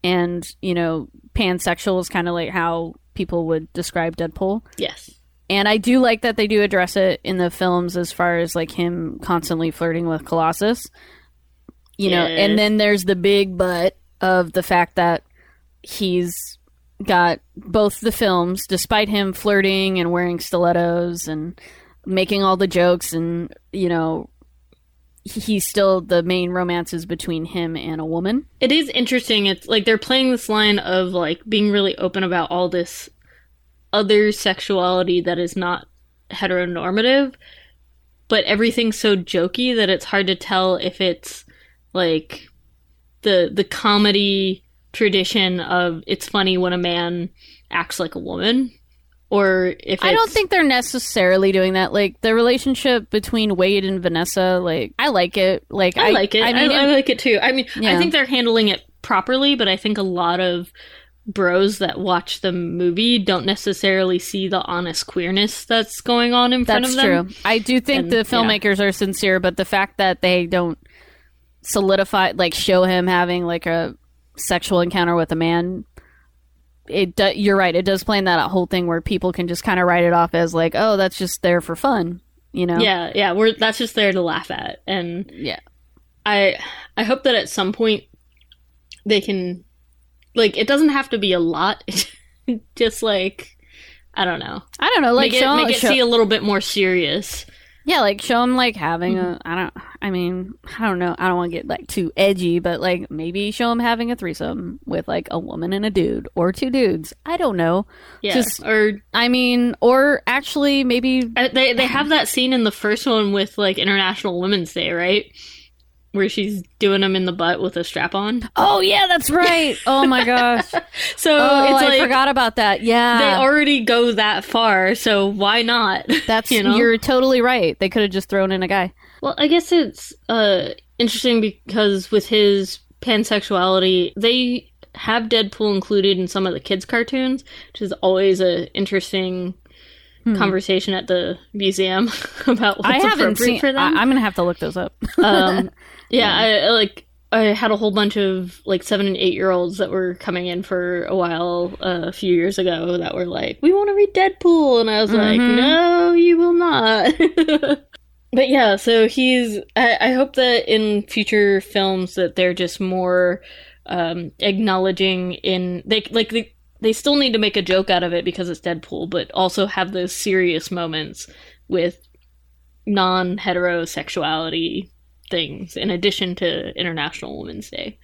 and you know pansexual is kind of like how people would describe Deadpool. yes, And I do like that they do address it in the films as far as like him constantly flirting with Colossus. You know, and then there's the big but of the fact that he's got both the films, despite him flirting and wearing stilettos and making all the jokes and, you know, he's still the main romances between him and a woman. it is interesting. It's like they're playing this line of like being really open about all this other sexuality that is not heteronormative, but everything's so jokey that it's hard to tell if it's like the the comedy tradition of it's funny when a man acts like a woman or if I don't think they're necessarily doing that. Like the relationship between Wade and Vanessa, like I like it. Like I, like it. I, mean, I, like it too. I mean, I think they're handling it properly, but I think a lot of bros that watch the movie don't necessarily see the honest queerness that's going on in front of them. true. I do think And, the yeah. filmmakers are sincere, but the fact that they don't solidify, like, show him having like a sexual encounter with a man. It do, you're right. It does play in that whole thing where people can just kind of write it off as like, oh, that's just there for fun, you know? Yeah, yeah, we're that's just there to laugh at, and yeah. I I hope that at some point they can like it doesn't have to be a lot, just like I don't know, I don't know. Like, make it, show, make it show- see a little bit more serious. Yeah, like show him like having Mm-hmm. a. I don't. I mean, I don't know. I don't want to get like too edgy, but like maybe show him having a threesome with like a woman and a dude, or two dudes. I don't know. Yeah, Just- or I mean, or actually maybe. Uh, they they have that scene in the first one with like International Women's Day, right? Where she's doing them in the butt with a strap on. Oh yeah, that's right. Oh my gosh. So Oh, it's I like forgot about that. Yeah, they already go that far, so why not? that's you know? you're totally right. They could have just thrown in a guy. Well, I guess it's uh interesting because with his pansexuality, they have Deadpool included in some of the kids' cartoons, which is always a interesting conversation at the museum about what's Hmm. I haven't appropriate seen. for them. I, am gonna have to look those up. um yeah, I, I like i had a whole bunch of like seven and eight year olds that were coming in for a while uh, a few years ago that were like we want to read deadpool and i was like Mhm. no you will not but yeah so he's I, I hope that in future films that they're just more um acknowledging in they like they, they still need to make a joke out of it because it's deadpool but also have those serious moments with non heterosexuality things in addition to International Women's Day.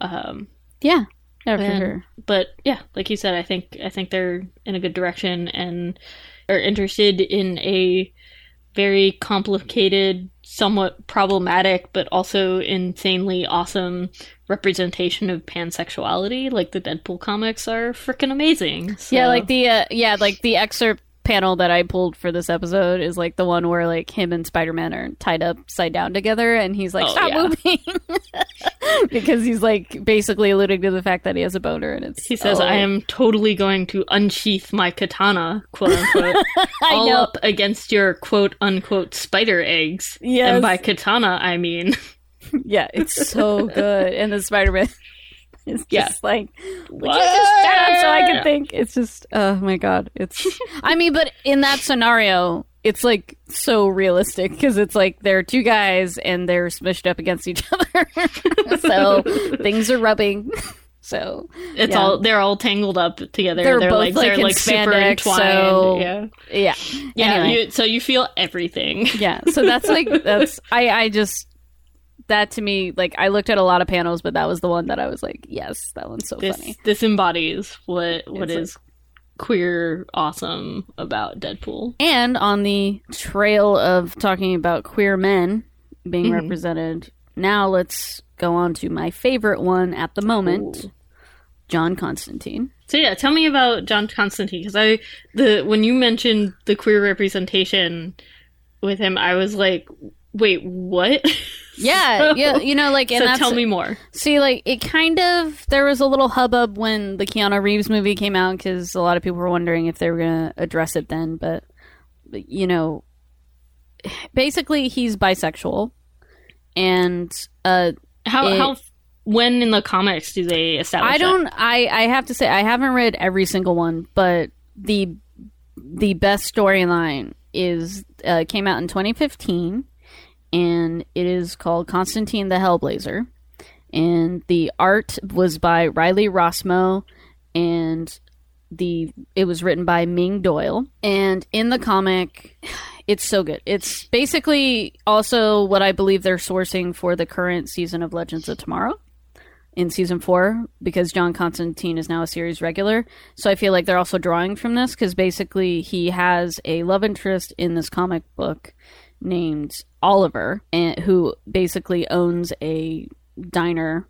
Um, yeah, yeah, for and- sure. but yeah, like you said, I think I think they're in a good direction and are interested in a very complicated somewhat problematic but also insanely awesome representation of pansexuality like the deadpool comics are freaking amazing so. Yeah, like the uh, yeah, like the excerpt panel that I pulled for this episode is like the one where like him and Spider Man are tied upside down together, and he's like, Oh, "Stop yeah. moving," because he's like basically alluding to the fact that he has a boner, and it's he says oh. i am totally going to unsheath my katana quote unquote all know. up against your quote unquote spider eggs Yes. and by katana i mean yeah, it's so good, and the Spider Man. Just Yeah. like, would you just shut up so I can think? It's just, oh my god, it's. I mean, but in that scenario, it's like so realistic because it's like there are two guys and they're smushed up against each other, so things are rubbing. So it's Yeah. all they're all tangled up together They're their both, legs like, are in like super spandex, entwined so- yeah yeah, yeah Anyway. you, so you feel everything yeah. So that's like that's I I just that to me like I looked at a lot of panels, but that was the one that I was like, yes, that one's so this funny. this embodies what what It's like- queer awesome about Deadpool. And on the trail of talking about queer men being Mhm. represented, now let's go on to my favorite one at the moment, Ooh. John Constantine. So yeah, tell me about John Constantine because I the when you mentioned the queer representation with him, I was like, wait, what? Yeah, yeah, you know, like, and so that's tell me more. See, like, it kind of there was a little hubbub when the Keanu Reeves movie came out because a lot of people were wondering if they were going to address it then. But, you know, basically, he's bisexual, and uh, How It- how when in the comics do they establish? I don't. I I have to say I haven't read every single one, but the the best storyline is uh, came out in 2015, and it is called Constantine the Hellblazer, and the art was by Riley Rossmo, and the it was written by Ming Doyle, and in the comic. It's so good. It's basically also what I believe they're sourcing for the current season of Legends of Tomorrow in season four because John Constantine is now a series regular. So I feel like they're also drawing from this because basically he has a love interest in this comic book named Oliver, and who basically owns a diner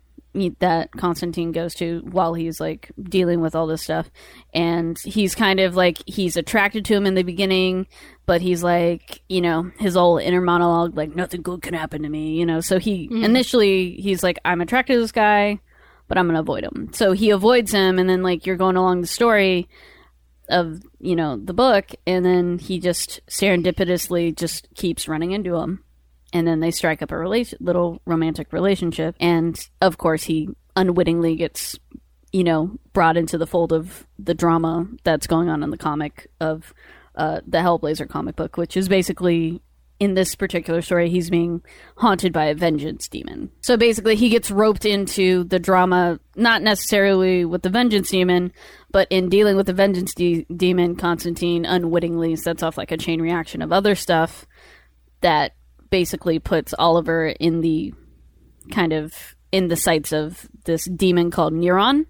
that Constantine goes to while he's like dealing with all this stuff. And he's kind of like he's attracted to him in the beginning, but he's like, you know, his old inner monologue, like nothing good can happen to me, you know. So he mm. initially he's like, I'm attracted to this guy, but I'm gonna avoid him. So he avoids him, and then like you're going along the story of you know the book, and then he just serendipitously just keeps running into him, and then they strike up a relation, little romantic relationship, and of course he unwittingly gets you know brought into the fold of the drama that's going on in the comic of uh, the Hellblazer comic book, which is basically in this particular story, he's being haunted by a vengeance demon. So basically, he gets roped into the drama, not necessarily with the vengeance demon, but in dealing with the vengeance de- demon, Constantine unwittingly sets off like a chain reaction of other stuff that basically puts Oliver in the kind of in the sights of this demon called Neron.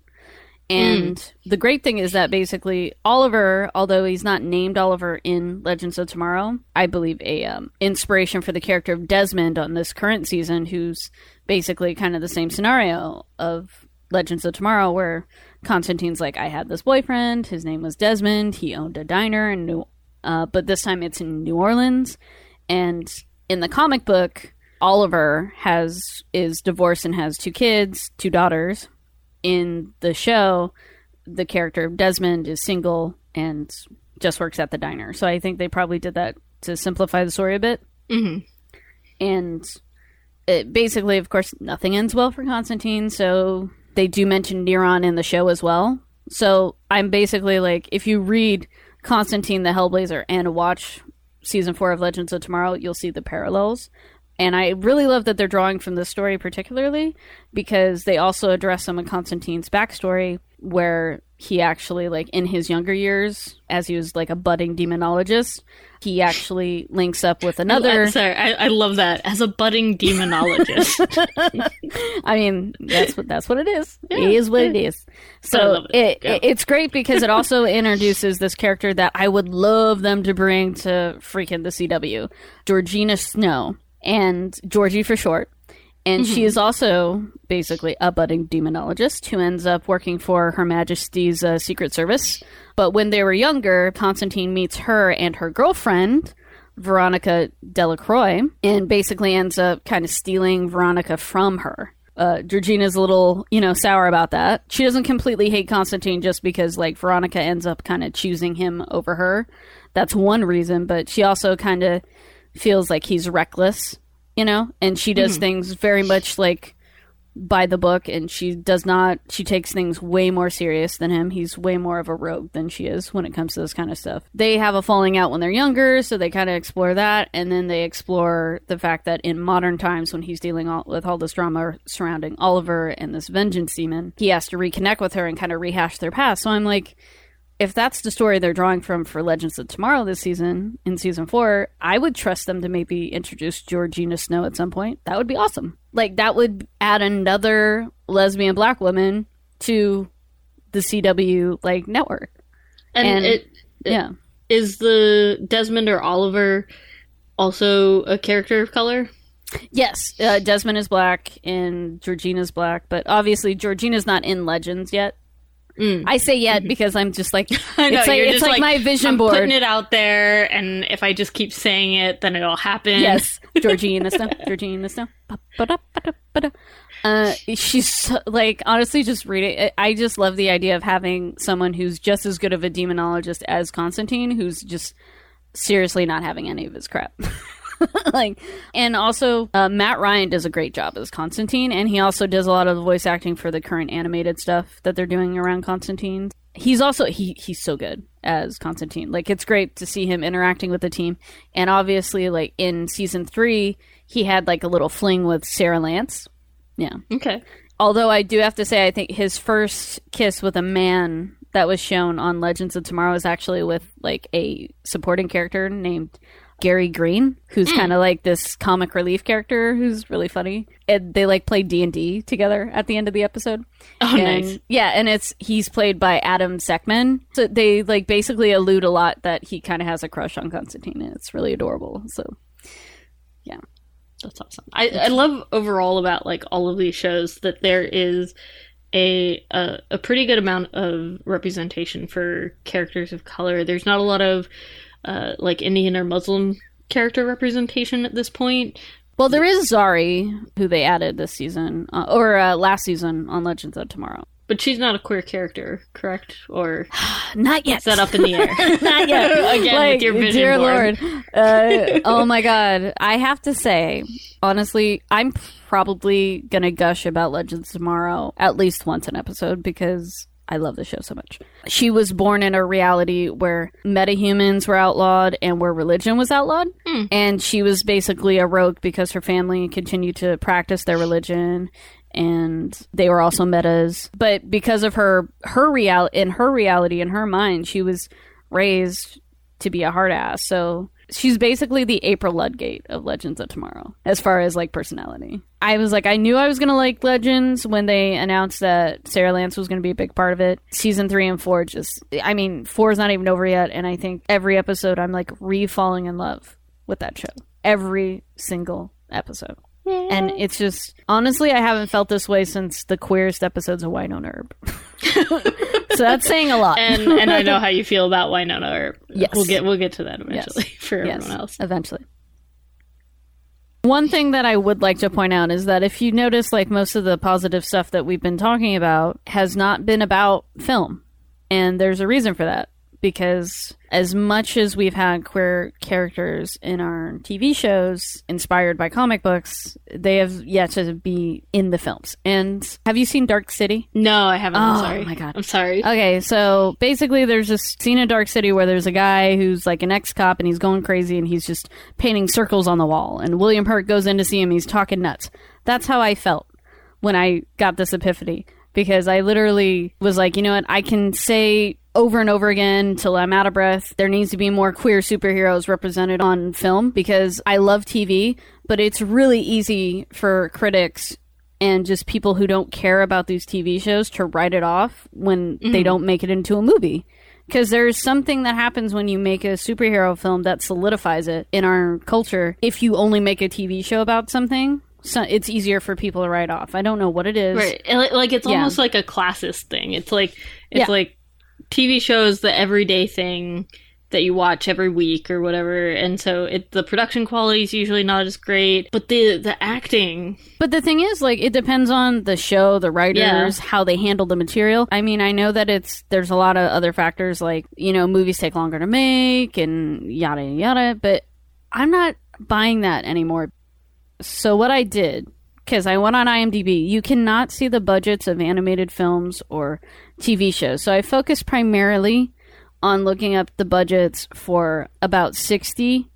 And the great thing is that basically Oliver, although he's not named Oliver in Legends of Tomorrow, I believe a um, inspiration for the character of Desmond on this current season, who's basically kind of the same scenario of Legends of Tomorrow, where Constantine's like, I had this boyfriend, his name was Desmond, he owned a diner in New, uh, but this time it's in New Orleans, and in the comic book, Oliver has is divorced and has two kids, two daughters in the show, the character of Desmond is single and just works at the diner. So I think they probably did that to simplify the story a bit. hmm And it, basically, of course, nothing ends well for Constantine. So they do mention Neron in the show as well. So I'm basically like, if you read Constantine the Hellblazer and watch season four of Legends of Tomorrow, you'll see the parallels. And I really love that they're drawing from this story particularly because they also address some of Constantine's backstory where he actually like in his younger years as he was like a budding demonologist he actually links up with another Sorry, I, I love that as a budding demonologist. I mean, that's what that's what it is. it is what it is. So it. it, Yeah. it it's great because it also introduces this character that I would love them to bring to freaking the CW, Georgina Snow. And Georgie for short. And she is also basically a budding demonologist who ends up working for Her Majesty's uh, Secret Service. But when they were younger, Constantine meets her and her girlfriend, Veronica Delacroix, and basically ends up kind of stealing Veronica from her. Uh, Georgina's a little, you know, sour about that. She doesn't completely hate Constantine just because, like, Veronica ends up kind of choosing him over her. That's one reason, but she also kind of feels like he's reckless, you know, and she does mm-hmm. things very much like by the book and she does not she takes things way more serious than him. He's way more of a rogue than she is when it comes to this kind of stuff. They have a falling out when they're younger so they kind of explore that and then they explore the fact that in modern times when he's dealing all, with all this drama surrounding oliver and this vengeance demon he has to reconnect with her and kind of rehash their past. So i'm like if that's the story they're drawing from for Legends of Tomorrow this season in season four, I would trust them to maybe introduce Georgina Snow at some point. That would be awesome. Like that would add another lesbian black woman to the CW like network. And, And- it, it- Yeah. is the Desmond or Oliver also a character of color? Yes, uh, Desmond is black and Georgina's black, but obviously Georgina's not in Legends yet. I say yet because I'm just like I know, it's like it's just like, my vision I'm board. putting it out there, and if I just keep saying it, then it'll happen. Yes, Georgina Snow. Georgina Snow. Ba-ba-da-ba-da-ba-da. Uh, she's like honestly just reading. it- I just love the idea of having someone who's just as good of a demonologist as Constantine, who's just seriously not having any of his crap. like, and also uh, Matt Ryan does a great job as Constantine, and he also does a lot of the voice acting for the current animated stuff that they're doing around Constantine. He's also he he's so good as Constantine. Like it's great to see him interacting with the team, and obviously, like in season three, he had like a little fling with Sara Lance. Yeah, Okay. Although I do have to say, I think his first kiss with a man that was shown on Legends of Tomorrow is actually with like a supporting character named Gary Green, who's hmm. kind of like this comic relief character who's really funny. And they like play D and D together at the end of the episode. Oh, and, nice. Yeah, and it's he's played by Adam Tsekhman. So they like basically allude a lot that he kind of has a crush on Constantine. And it's really adorable. So yeah, That's awesome. I, I love overall about like all of these shows that there is a, a a pretty good amount of representation for characters of color. There's not a lot of uh, like Indian or Muslim character representation at this point. Well, there is Zari, who they added this season, uh, or uh, last season on Legends of Tomorrow. But she's not a queer character, correct? Or Not yet. Set up in the air? Not yet. Again, like, with your vision dear board. Lord. Uh, oh my God. I have to say, honestly, I'm probably going to gush about Legends of Tomorrow at least once an episode because I love the show so much. She was born in a reality where metahumans were outlawed and where religion was outlawed. Hmm. And she was basically a rogue because her family continued to practice their religion and they were also metas. But because of her her real in her reality in her mind, she was raised to be a hard ass. So she's basically the April Ludgate of Legends of Tomorrow as far as like personality. I was like I knew I was to like Legends when they announced that Sara Lance was to be a big part of it. Season 3 and 4 just I mean, 4 is not even over yet and I think every episode I'm like re-falling in love with that show. Every single episode. And it's just honestly, I haven't felt this way since the queerest episodes of Wine on Herb. so that's saying a lot. and and I know how you feel about Wynonna. Earp. Yes. we'll get we'll get to that eventually Yes. for yes, everyone else. eventually. One thing that I would like to point out is that if you notice, like most of the positive stuff that we've been talking about has not been about film. And there's a reason for that. Because as much as we've had queer characters in our TV shows inspired by comic books, they have yet to be in the films. And have you seen Dark City? No, I haven't. I'm Oh, sorry. my God. I'm sorry. Okay, so basically, there's this scene in Dark City where there's a guy who's like an ex cop and he's going crazy and he's just painting circles on the wall. And William Hurt goes in to see him. He's talking nuts. That's how I felt when I got this epiphany because I literally was like, you know what? I can say over and over again till I'm out of breath. There needs to be more queer superheroes represented on film because I love TV, but it's really easy for critics and just people who don't care about these TV shows to write it off when they mm-hmm. don't make it into a movie. because there's something that happens when you make a superhero film that solidifies it in our culture. If you only make a TV show about something, so it's easier for people to write off. I don't know what it is. Right. Like it's Yeah. almost like a classist thing. It's like it's Yeah. like TV shows the everyday thing that you watch every week or whatever, and so it the production quality is usually not as great, but the the acting But the thing is, like, it depends on the show, the writers, Yeah. how they handle the material. I mean, I know that it's there's a lot of other factors, like you know, movies take longer to make and yada yada. But I'm not buying that anymore. So what I did, because I went on IMDb, you cannot see the budgets of animated films or TV shows. So I focused primarily on looking up the budgets for about 60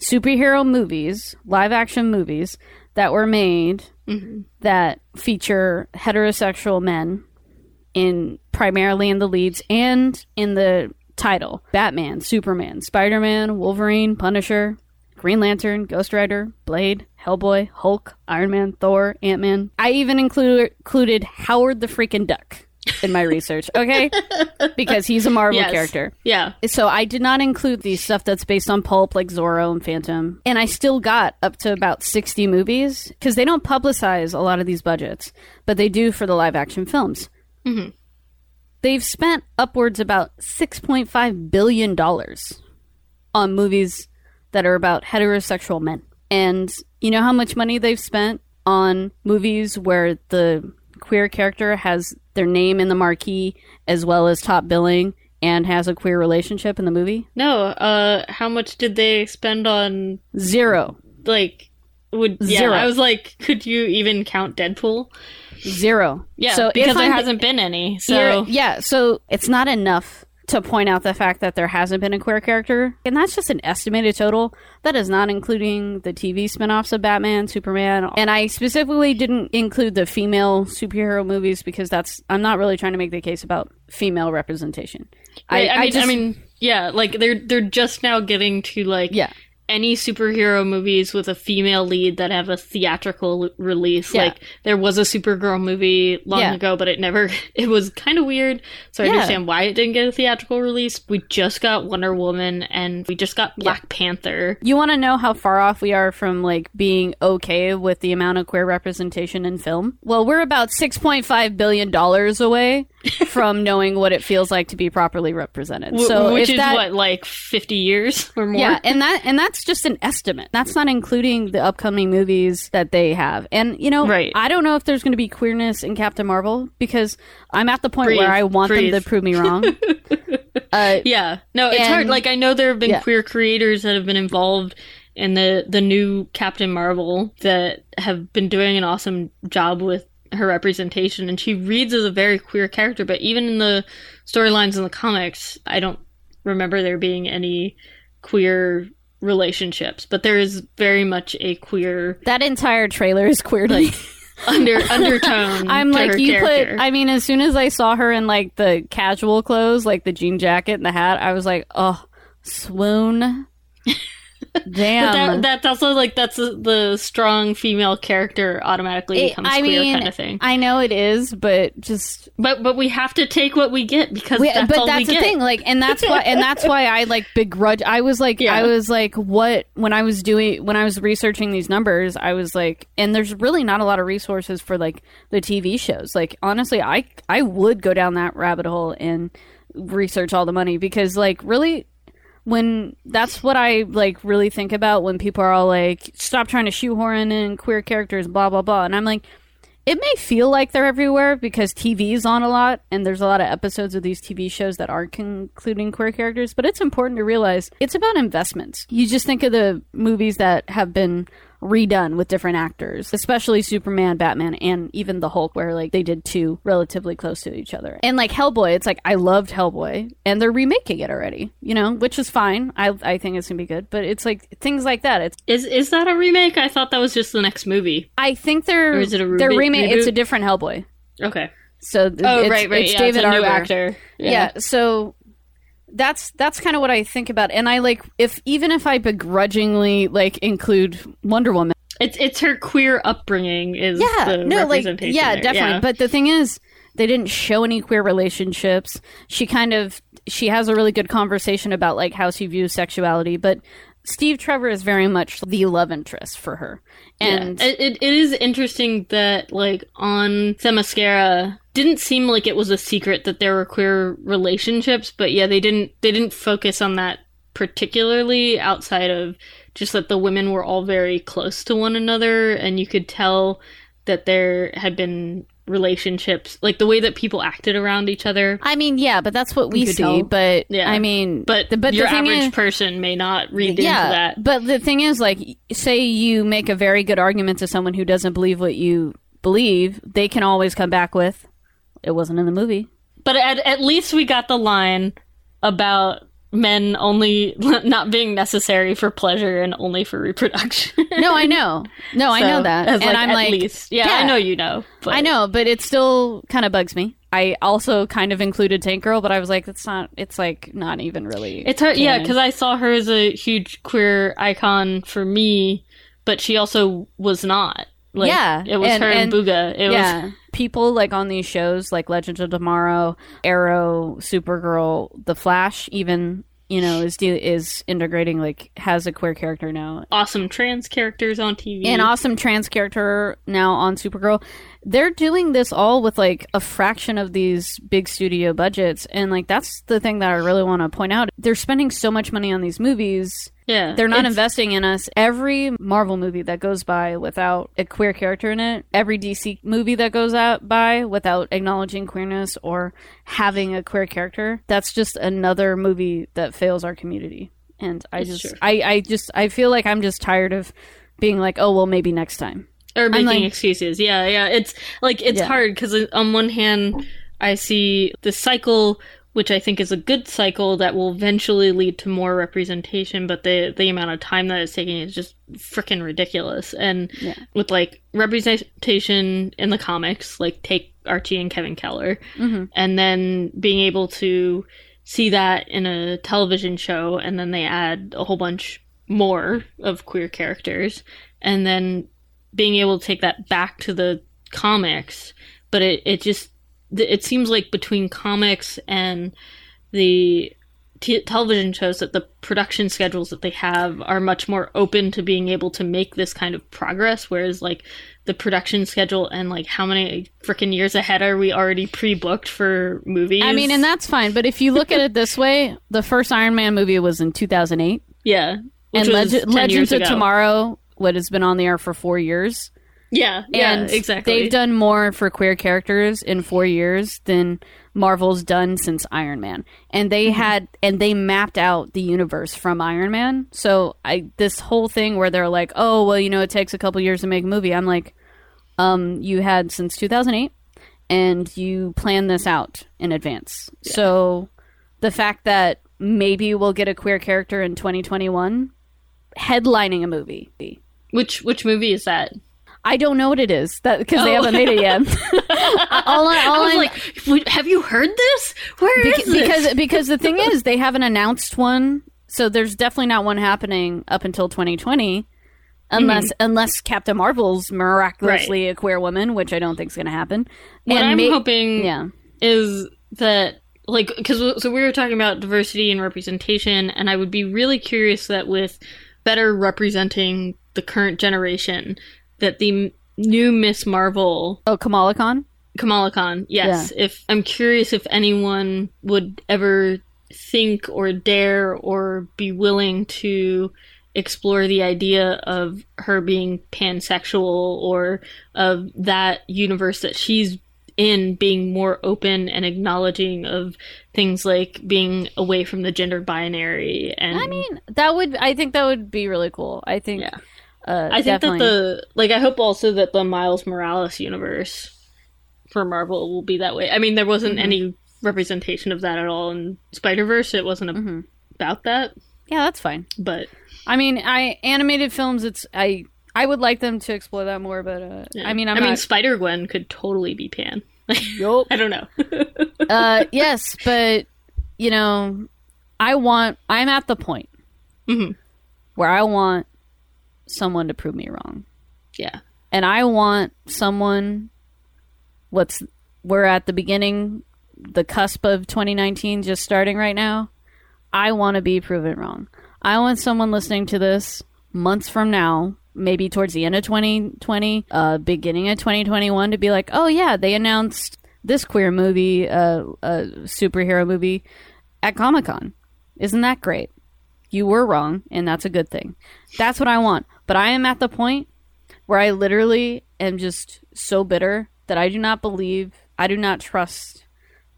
superhero movies, live action movies that were made mm-hmm. that feature heterosexual men in primarily in the leads and in the title. Batman, Superman, Spider-Man, Wolverine, Punisher, Green Lantern, Ghost Rider, Blade, Hellboy, Hulk, Iron Man, Thor, Ant-Man. I even include, included Howard the freaking Duck in my research, okay? because he's a Marvel Yes. character. Yeah. So I did not include the stuff that's based on pulp like Zorro and Phantom. And I still got up to about 60 movies because they don't publicize a lot of these budgets, but they do for the live action films. Mhm. They've spent upwards about $6.5 billion on movies that are about heterosexual men. And you know how much money they've spent on movies where the queer character has their name in the marquee as well as top billing and has a queer relationship in the movie? No, uh how much did they spend on Zero. like would yeah, Zero. I was like, could you even count Deadpool? Zero. Yeah, so because there I'm- hasn't been any. So yeah, so it's not enough to point out the fact that there hasn't been a queer character, and that's just an estimated total. That is not including the TV spin-offs of Batman, Superman, and I specifically didn't include the female superhero movies because that's I'm not really trying to make the case about female representation. I, I mean, I, just- mean, yeah, like they're they're just now getting to like yeah, any superhero movies with a female lead that have a theatrical release. Yeah. Like there was a Supergirl movie long Yeah. ago, but it never. It was kind of weird. So I Yeah. understand why it didn't get a theatrical release. We just got Wonder Woman, and we just got Black Panther. You want to know how far off we are from like being okay with the amount of queer representation in film? Well, we're about 6.5 billion dollars away from knowing what it feels like to be properly represented. so which if is that, what like fifty years or more. Yeah, and that and that's just an estimate. That's not including the upcoming movies that they have. And you know, Right. I don't know if there's going to be queerness in Captain Marvel because I'm at the point Breathe, where I want breathe. them to prove me wrong. uh, Yeah. No, it's And- hard. Like I know there have been Yeah. queer creators that have been involved in the the new Captain Marvel that have been doing an awesome job with her representation and she reads as a very queer character, but even in the storylines in the comics, I don't remember there being any queer relationships, but there is very much a queer that entire trailer is queer me. under undertone. I'm like you character. put. I mean, as soon as I saw her in like the casual clothes, like the jean jacket and the hat, I was like, oh, swoon. Damn. That, that's also like that's the, the strong female character automatically It- becomes I queer mean, kind of thing. I know it is, but just But but we have to take what we get because We- that's but that's we the get. thing like and that's why and that's why i like begrudge i was like Yeah. i was like what when i was doing when i was researching these numbers i was like and there's really not a lot of resources for like the tv shows like honestly i i would go down that rabbit hole and research all the money because like really when that's what I like really think about when people are all like, stop trying to shoehorn in queer characters, blah blah blah, and I'm like, it may feel like they're everywhere because TV's on a lot and there's a lot of episodes of these TV shows that aren't including queer characters, but it's important to realize it's about investments. You just think of the movies that have been redone with different actors, especially Superman, Batman, and even the Hulk, where like they did two relatively close to each other. And like Hellboy, it's like I loved Hellboy, and they're remaking it already, you know, which is fine. I I think it's gonna be good, but it's like things like that. It's Is is that a remake? I thought that was just the next movie. I think they're Or is it a they're rebe- remake. It's a different Hellboy. Okay. So th- Oh it's, right right. it's yeah, David it's a new Harbour. actor. Yeah. so that's that's kind of what I think about, and I like if even if I begrudgingly like include Wonder Woman, It's it's her queer upbringing is yeah, the no, like yeah, there. definitely. But the thing is, they didn't show any queer relationships. She kind of she has a really good conversation about like how she views sexuality, but Steve Trevor is very much the love interest for her. And yeah. it, it, it is interesting that like on Themyscira didn't seem like it was a secret that there were queer relationships, but yeah, they didn't they didn't focus on that particularly outside of just that the women were all very close to one another and you could tell that there had been relationships like the way that people acted around each other I mean, yeah, but that's what we see. But Yeah. I mean, but, the, but your the average is, person may not read yeah, into that But the thing is, like, say you make a very good argument to someone who doesn't believe what you believe, they can always come back with, "It wasn't in the movie." But at, at least we got the line about men only not being necessary for pleasure and only for reproduction. No, I know. No, I know that, as, and I'm at like, least. Yeah, yeah. I know you know. But I know, but it still kind of bugs me. I also kind of included Tank Girl, but I was like, that's not. It's like not even really. It's hard, yeah, because I saw her as a huge queer icon for me, but she also was not. Like, Yeah, it was and- her and, and- Booga. It was yeah, people like on these shows like Legends of Tomorrow, Arrow, Supergirl, The Flash, even you know is is integrating like has a queer character now awesome trans characters on TV. an awesome trans character now on Supergirl. They're doing this all with like a fraction of these big studio budgets, and like that's the thing that I really want to point out. They're spending so much money on these movies. yeah, They're not investing in us. Every Marvel movie that goes by without a queer character in it, every DC movie that goes out by without acknowledging queerness or having a queer character, that's just another movie that fails our community. And I It's just, true. I, I just, I feel like I'm just tired of being like, oh well, maybe next time. Or making like- excuses. Yeah, yeah. It's like it's Yeah. hard because on one hand, I see the cycle, which I think is a good cycle that will eventually lead to more representation, but the the amount of time that it's taking is just freaking ridiculous. And Yeah. with like representation in the comics, like take Archie and Kevin Keller, Mhm. and then being able to see that in a television show, and then they add a whole bunch more of queer characters, and then being able to take that back to the comics, but it, it just it seems like between comics and the t- television shows that the production schedules that they have are much more open to being able to make this kind of progress whereas like the production schedule and like how many freaking years ahead are we already pre-booked for movies I mean, and that's fine. But if you look at it this way, the first Iron Man movie was in 2008, yeah and Leg- 10 Legends of. Tomorrow, what has been on the air for four years. yeah yeah exactly They've done more for queer characters in four years than Marvel's done since Iron Man, and they Mm-hmm. had and they mapped out the universe from Iron Man. So I this whole thing where they're like, oh well, you know, it takes a couple years to make a movie. I'm like, um, you had since 2008, and you planned this out in advance. So the fact that maybe we'll get a queer character in 2021 headlining a movie. Which which movie is that I don't know what it is that because they Oh. haven't made it yet. all I, all I was I'm- like, have you heard this? Where is beca- this? because because the thing is they haven't announced one, so there's definitely not one happening up until 2020, unless Mm-hmm. unless Captain Marvel's miraculously a queer woman, which I don't think is going to happen. what And I'm may- hoping yeah, is that like because so we were talking about diversity and representation, and I would be really curious that with better representing the current generation, that the m- new Miss Marvel oh Kamala Khan. Kamala Khan, yes. If I'm curious if anyone would ever think or dare or be willing to explore the idea of her being pansexual or of that universe that she's in being more open and acknowledging of things like being away from the gender binary and I mean, that would I think that would be really cool. I think. Yeah. Uh, I think definitely. that the like I hope also that the Miles Morales universe for Marvel will be that way. I mean, there wasn't Mm-hmm. any representation of that at all in Spider Verse. It wasn't a- Mm-hmm. about that, yeah, that's fine. but I mean, I animated films. It's I I would like them to explore that more, but uh, yeah. I mean, I'm I mean, not. Spider Gwen could totally be Pan. Yup. I don't know. uh, yes, but you know, I want. I'm at the point Mhm. where I want someone to prove me wrong. Yeah. And I want someone what's we're at the beginning, the cusp of 2019 just starting right now. I want to be proven wrong. I want someone listening to this months from now, maybe towards the end of 2020, uh, beginning of 2021, to be like, oh yeah, they announced this queer movie, uh, a superhero movie at Comic Con. Isn't that great? You were wrong, and that's a good thing. That's what I want. But I am at the point where I literally am just so bitter that I do not believe, I do not trust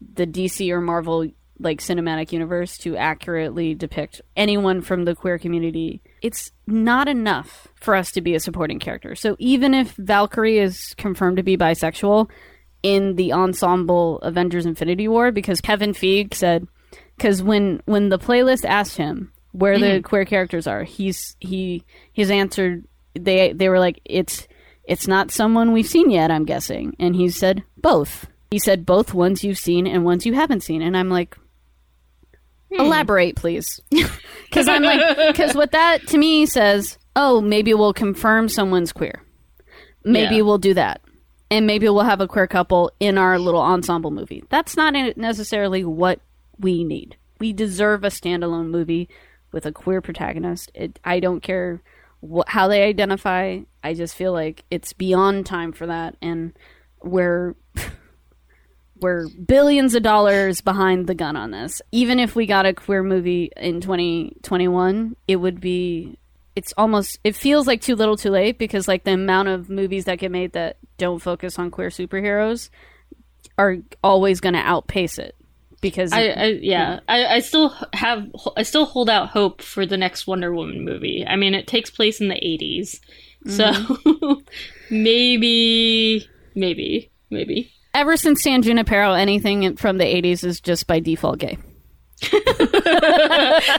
the DC or Marvel like cinematic universe to accurately depict anyone from the queer community. It's not enough for us to be a supporting character. So even if Valkyrie is confirmed to be bisexual in the ensemble Avengers Infinity War because Kevin Feige said cuz when when the playlist asked him where the mm-hmm. queer characters are, he's he he's answered they they were like it's it's not someone we've seen yet, I'm guessing. And he said both. He said both ones you've seen and ones you haven't seen. And I'm like, hmm. elaborate, please. Because I'm like, because what that to me says, oh, maybe we'll confirm someone's queer. Maybe Yeah. we'll do that. And maybe we'll have a queer couple in our little ensemble movie. That's not necessarily what we need. We deserve a standalone movie with a queer protagonist. It, I don't care how they identify. I just feel like it's beyond time for that. And we're we're billions of dollars behind the gun on this. Even if we got a queer movie in 2021, it would be it's almost it feels like too little too late because like the amount of movies that get made that don't focus on queer superheroes are always going to outpace it because I, I yeah, I, I still have I still hold out hope for the next Wonder Woman movie. I mean, it takes place in the 80s. So mm-hmm. maybe maybe maybe ever since San Junipero anything from the 80s is just by default gay.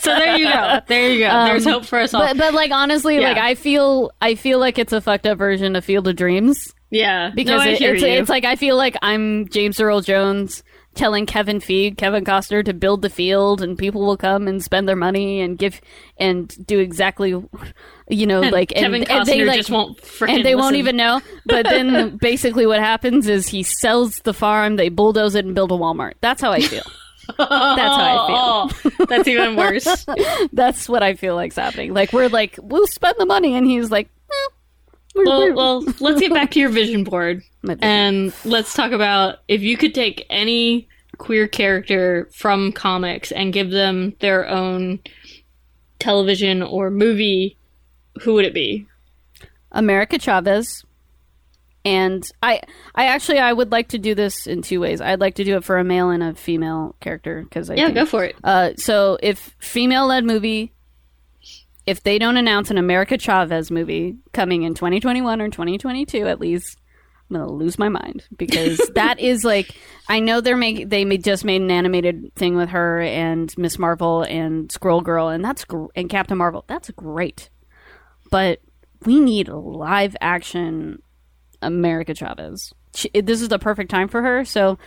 So there you go. There you go. Um, There's hope for us all. But but like honestly, Yeah. like I feel I feel like it's a fucked up version of Field of Dreams. yeah. because no, it- it's, it's like I feel like I'm James Earl Jones telling Kevin Feige, Kevin Costner to build the field, and people will come and spend their money and give and do exactly, you know, And like Kevin and, Costner and they like just won't freaking and they won't even know. But then basically what happens is he sells the farm, they bulldoze it, and build a Walmart. That's how I feel. That's how I feel. That's even worse. That's what I feel like's happening. Like we're like we'll spend the money, and he's like, eh, well, well, let's get back to your vision board and let's talk about if you could take any queer character from comics and give them their own television or movie, who would it be? America Chavez. And I I actually I would like to do this in two ways. I'd like to do it for a male and a female character because I Yeah, think- go for it. Uh, so if female led movie, if they don't announce an America Chavez movie coming in 2021 or 2022 at least, I'm gonna lose my mind because that is like I know they're make they made, just made an animated thing with her and Miss Marvel and Squirrel Girl and that's gr- and Captain Marvel. That's great, but we need live action America Chavez. She, this is the perfect time for her. So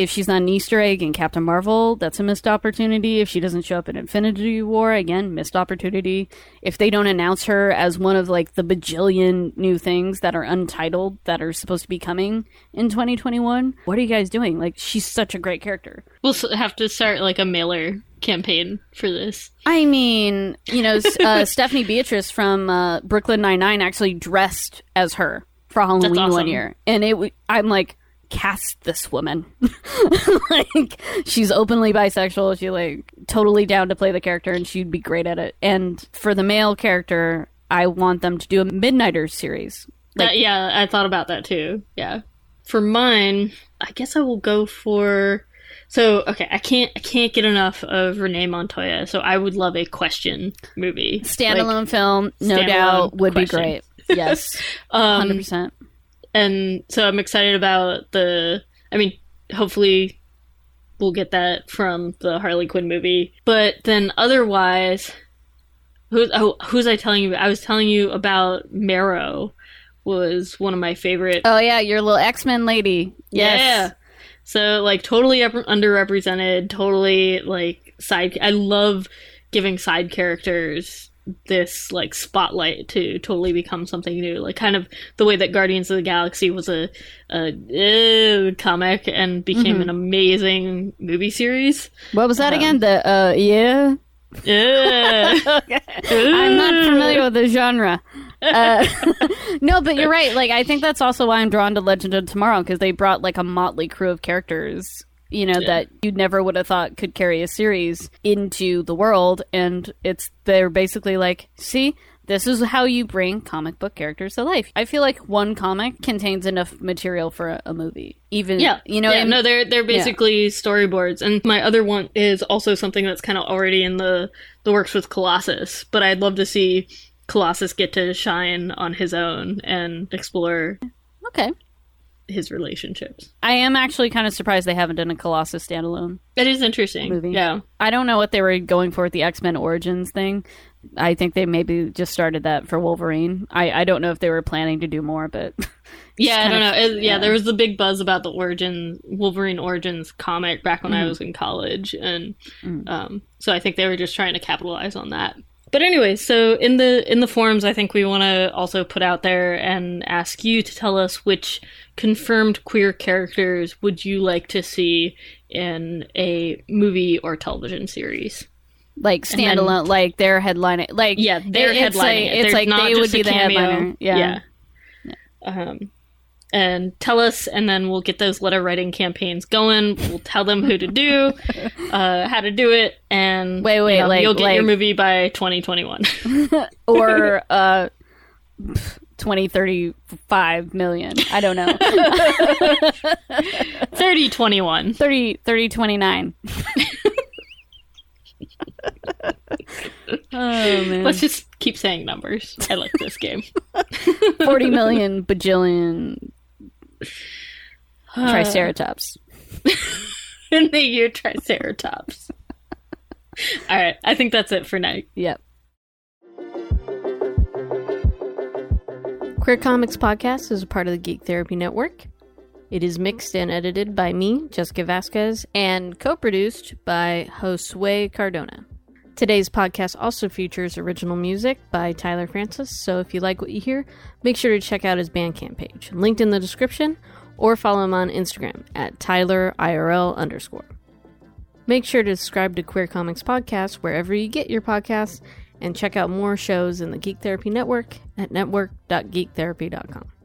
if she's not an Easter egg in Captain Marvel, that's a missed opportunity. If she doesn't show up in Infinity War, again, missed opportunity. If they don't announce her as one of like the bajillion new things that are untitled that are supposed to be coming in 2021, what are you guys doing? Like, she's such a great character. We'll have to start like a mailer campaign for this. I mean, you know, uh, Stephanie Beatriz from uh, Brooklyn Nine Nine actually dressed as her for Halloween one awesome. year, and it. w- I'm like, cast this woman. like, she's openly bisexual. She like totally down to play the character, and she'd be great at it. And for the male character, I want them to do a Midnighters series. That, yeah, I thought about that too. Yeah. For mine, I guess I will go for. So okay, I can't I can't get enough of Renee Montoya. So I would love a question movie Standalone film, no standalone doubt, would question. be great. Yes, Like, hundred um, percent. And so I'm excited about the. I mean, hopefully, we'll get that from the Harley Quinn movie. But then otherwise, who's oh, who's I telling you? I was telling you about Marrow was one of my favorite Oh yeah, your little X Men lady. Yes. Yeah. So like totally up- underrepresented, totally like side. I love giving side characters this like spotlight to totally become something new like kind of the way that guardians of the galaxy was a, a uh, comic and became Mm-hmm. an amazing movie series What was that again? The uh, yeah. Ugh. I'm not familiar with the genre. Uh, no, but you're right. Like, I think that's also why I'm drawn to Legend of Tomorrow because they brought like a motley crew of characters, you know, that you never would have thought could carry a series into the world, and it's they're basically like, see. This is how you bring comic book characters to life. I feel like one comic contains enough material for a, a movie. Even Yeah, you know, yeah, no, they're they're basically storyboards, and my other one is also something that's kind of already in the the works with Colossus. But I'd love to see Colossus get to shine on his own and explore okay. His relationships. I am actually kind of surprised they haven't done a Colossus standalone. It is interesting. Movie. Yeah, I don't know what they were going for with the X Men Origins thing. I think they maybe just started that for Wolverine. I, I don't know if they were planning to do more, but yeah, I don't of- know. It- yeah, yeah. there was the big buzz about the Origin Wolverine Origins comic back when I Mhm. was in college, and Mm. um, so I think they were just trying to capitalize on that. But anyway, so in the in the forums, I think we want to also put out there and ask you to tell us which confirmed queer characters would you like to see in a movie or television series. like And then- standalone, like their headline, like Yeah, they're it's headlining like, it. It's like they would be the cameo. headliner. Yeah. Yeah. Um, and tell us, and then we'll get those letter writing campaigns going. We'll tell them who to do, uh, how to do it, and Wait, wait, you know, like- you'll get your movie by 2021. or uh, twenty thirty five million. I don't know. 3021. 30, 30 29. oh, oh man, Let's just keep saying numbers. I like this game. forty million bajillion triceratops. In the year Triceratops. All right, I think that's it for now. Yep. Queer Comics Podcast is a part of the Geek Therapy Network. It is mixed and edited by me, Jessica Vazquez, and co produced by Josue Cardona. Today's podcast also features original music by Tyler Francis, so if you like what you hear, make sure to check out his Bandcamp page, linked in the description, or follow him on Instagram at TylerIRL underscore. Make sure to subscribe to Queer Comics Podcast wherever you get your podcasts, and check out more shows in the Geek Therapy Network at network.geektherapy.com.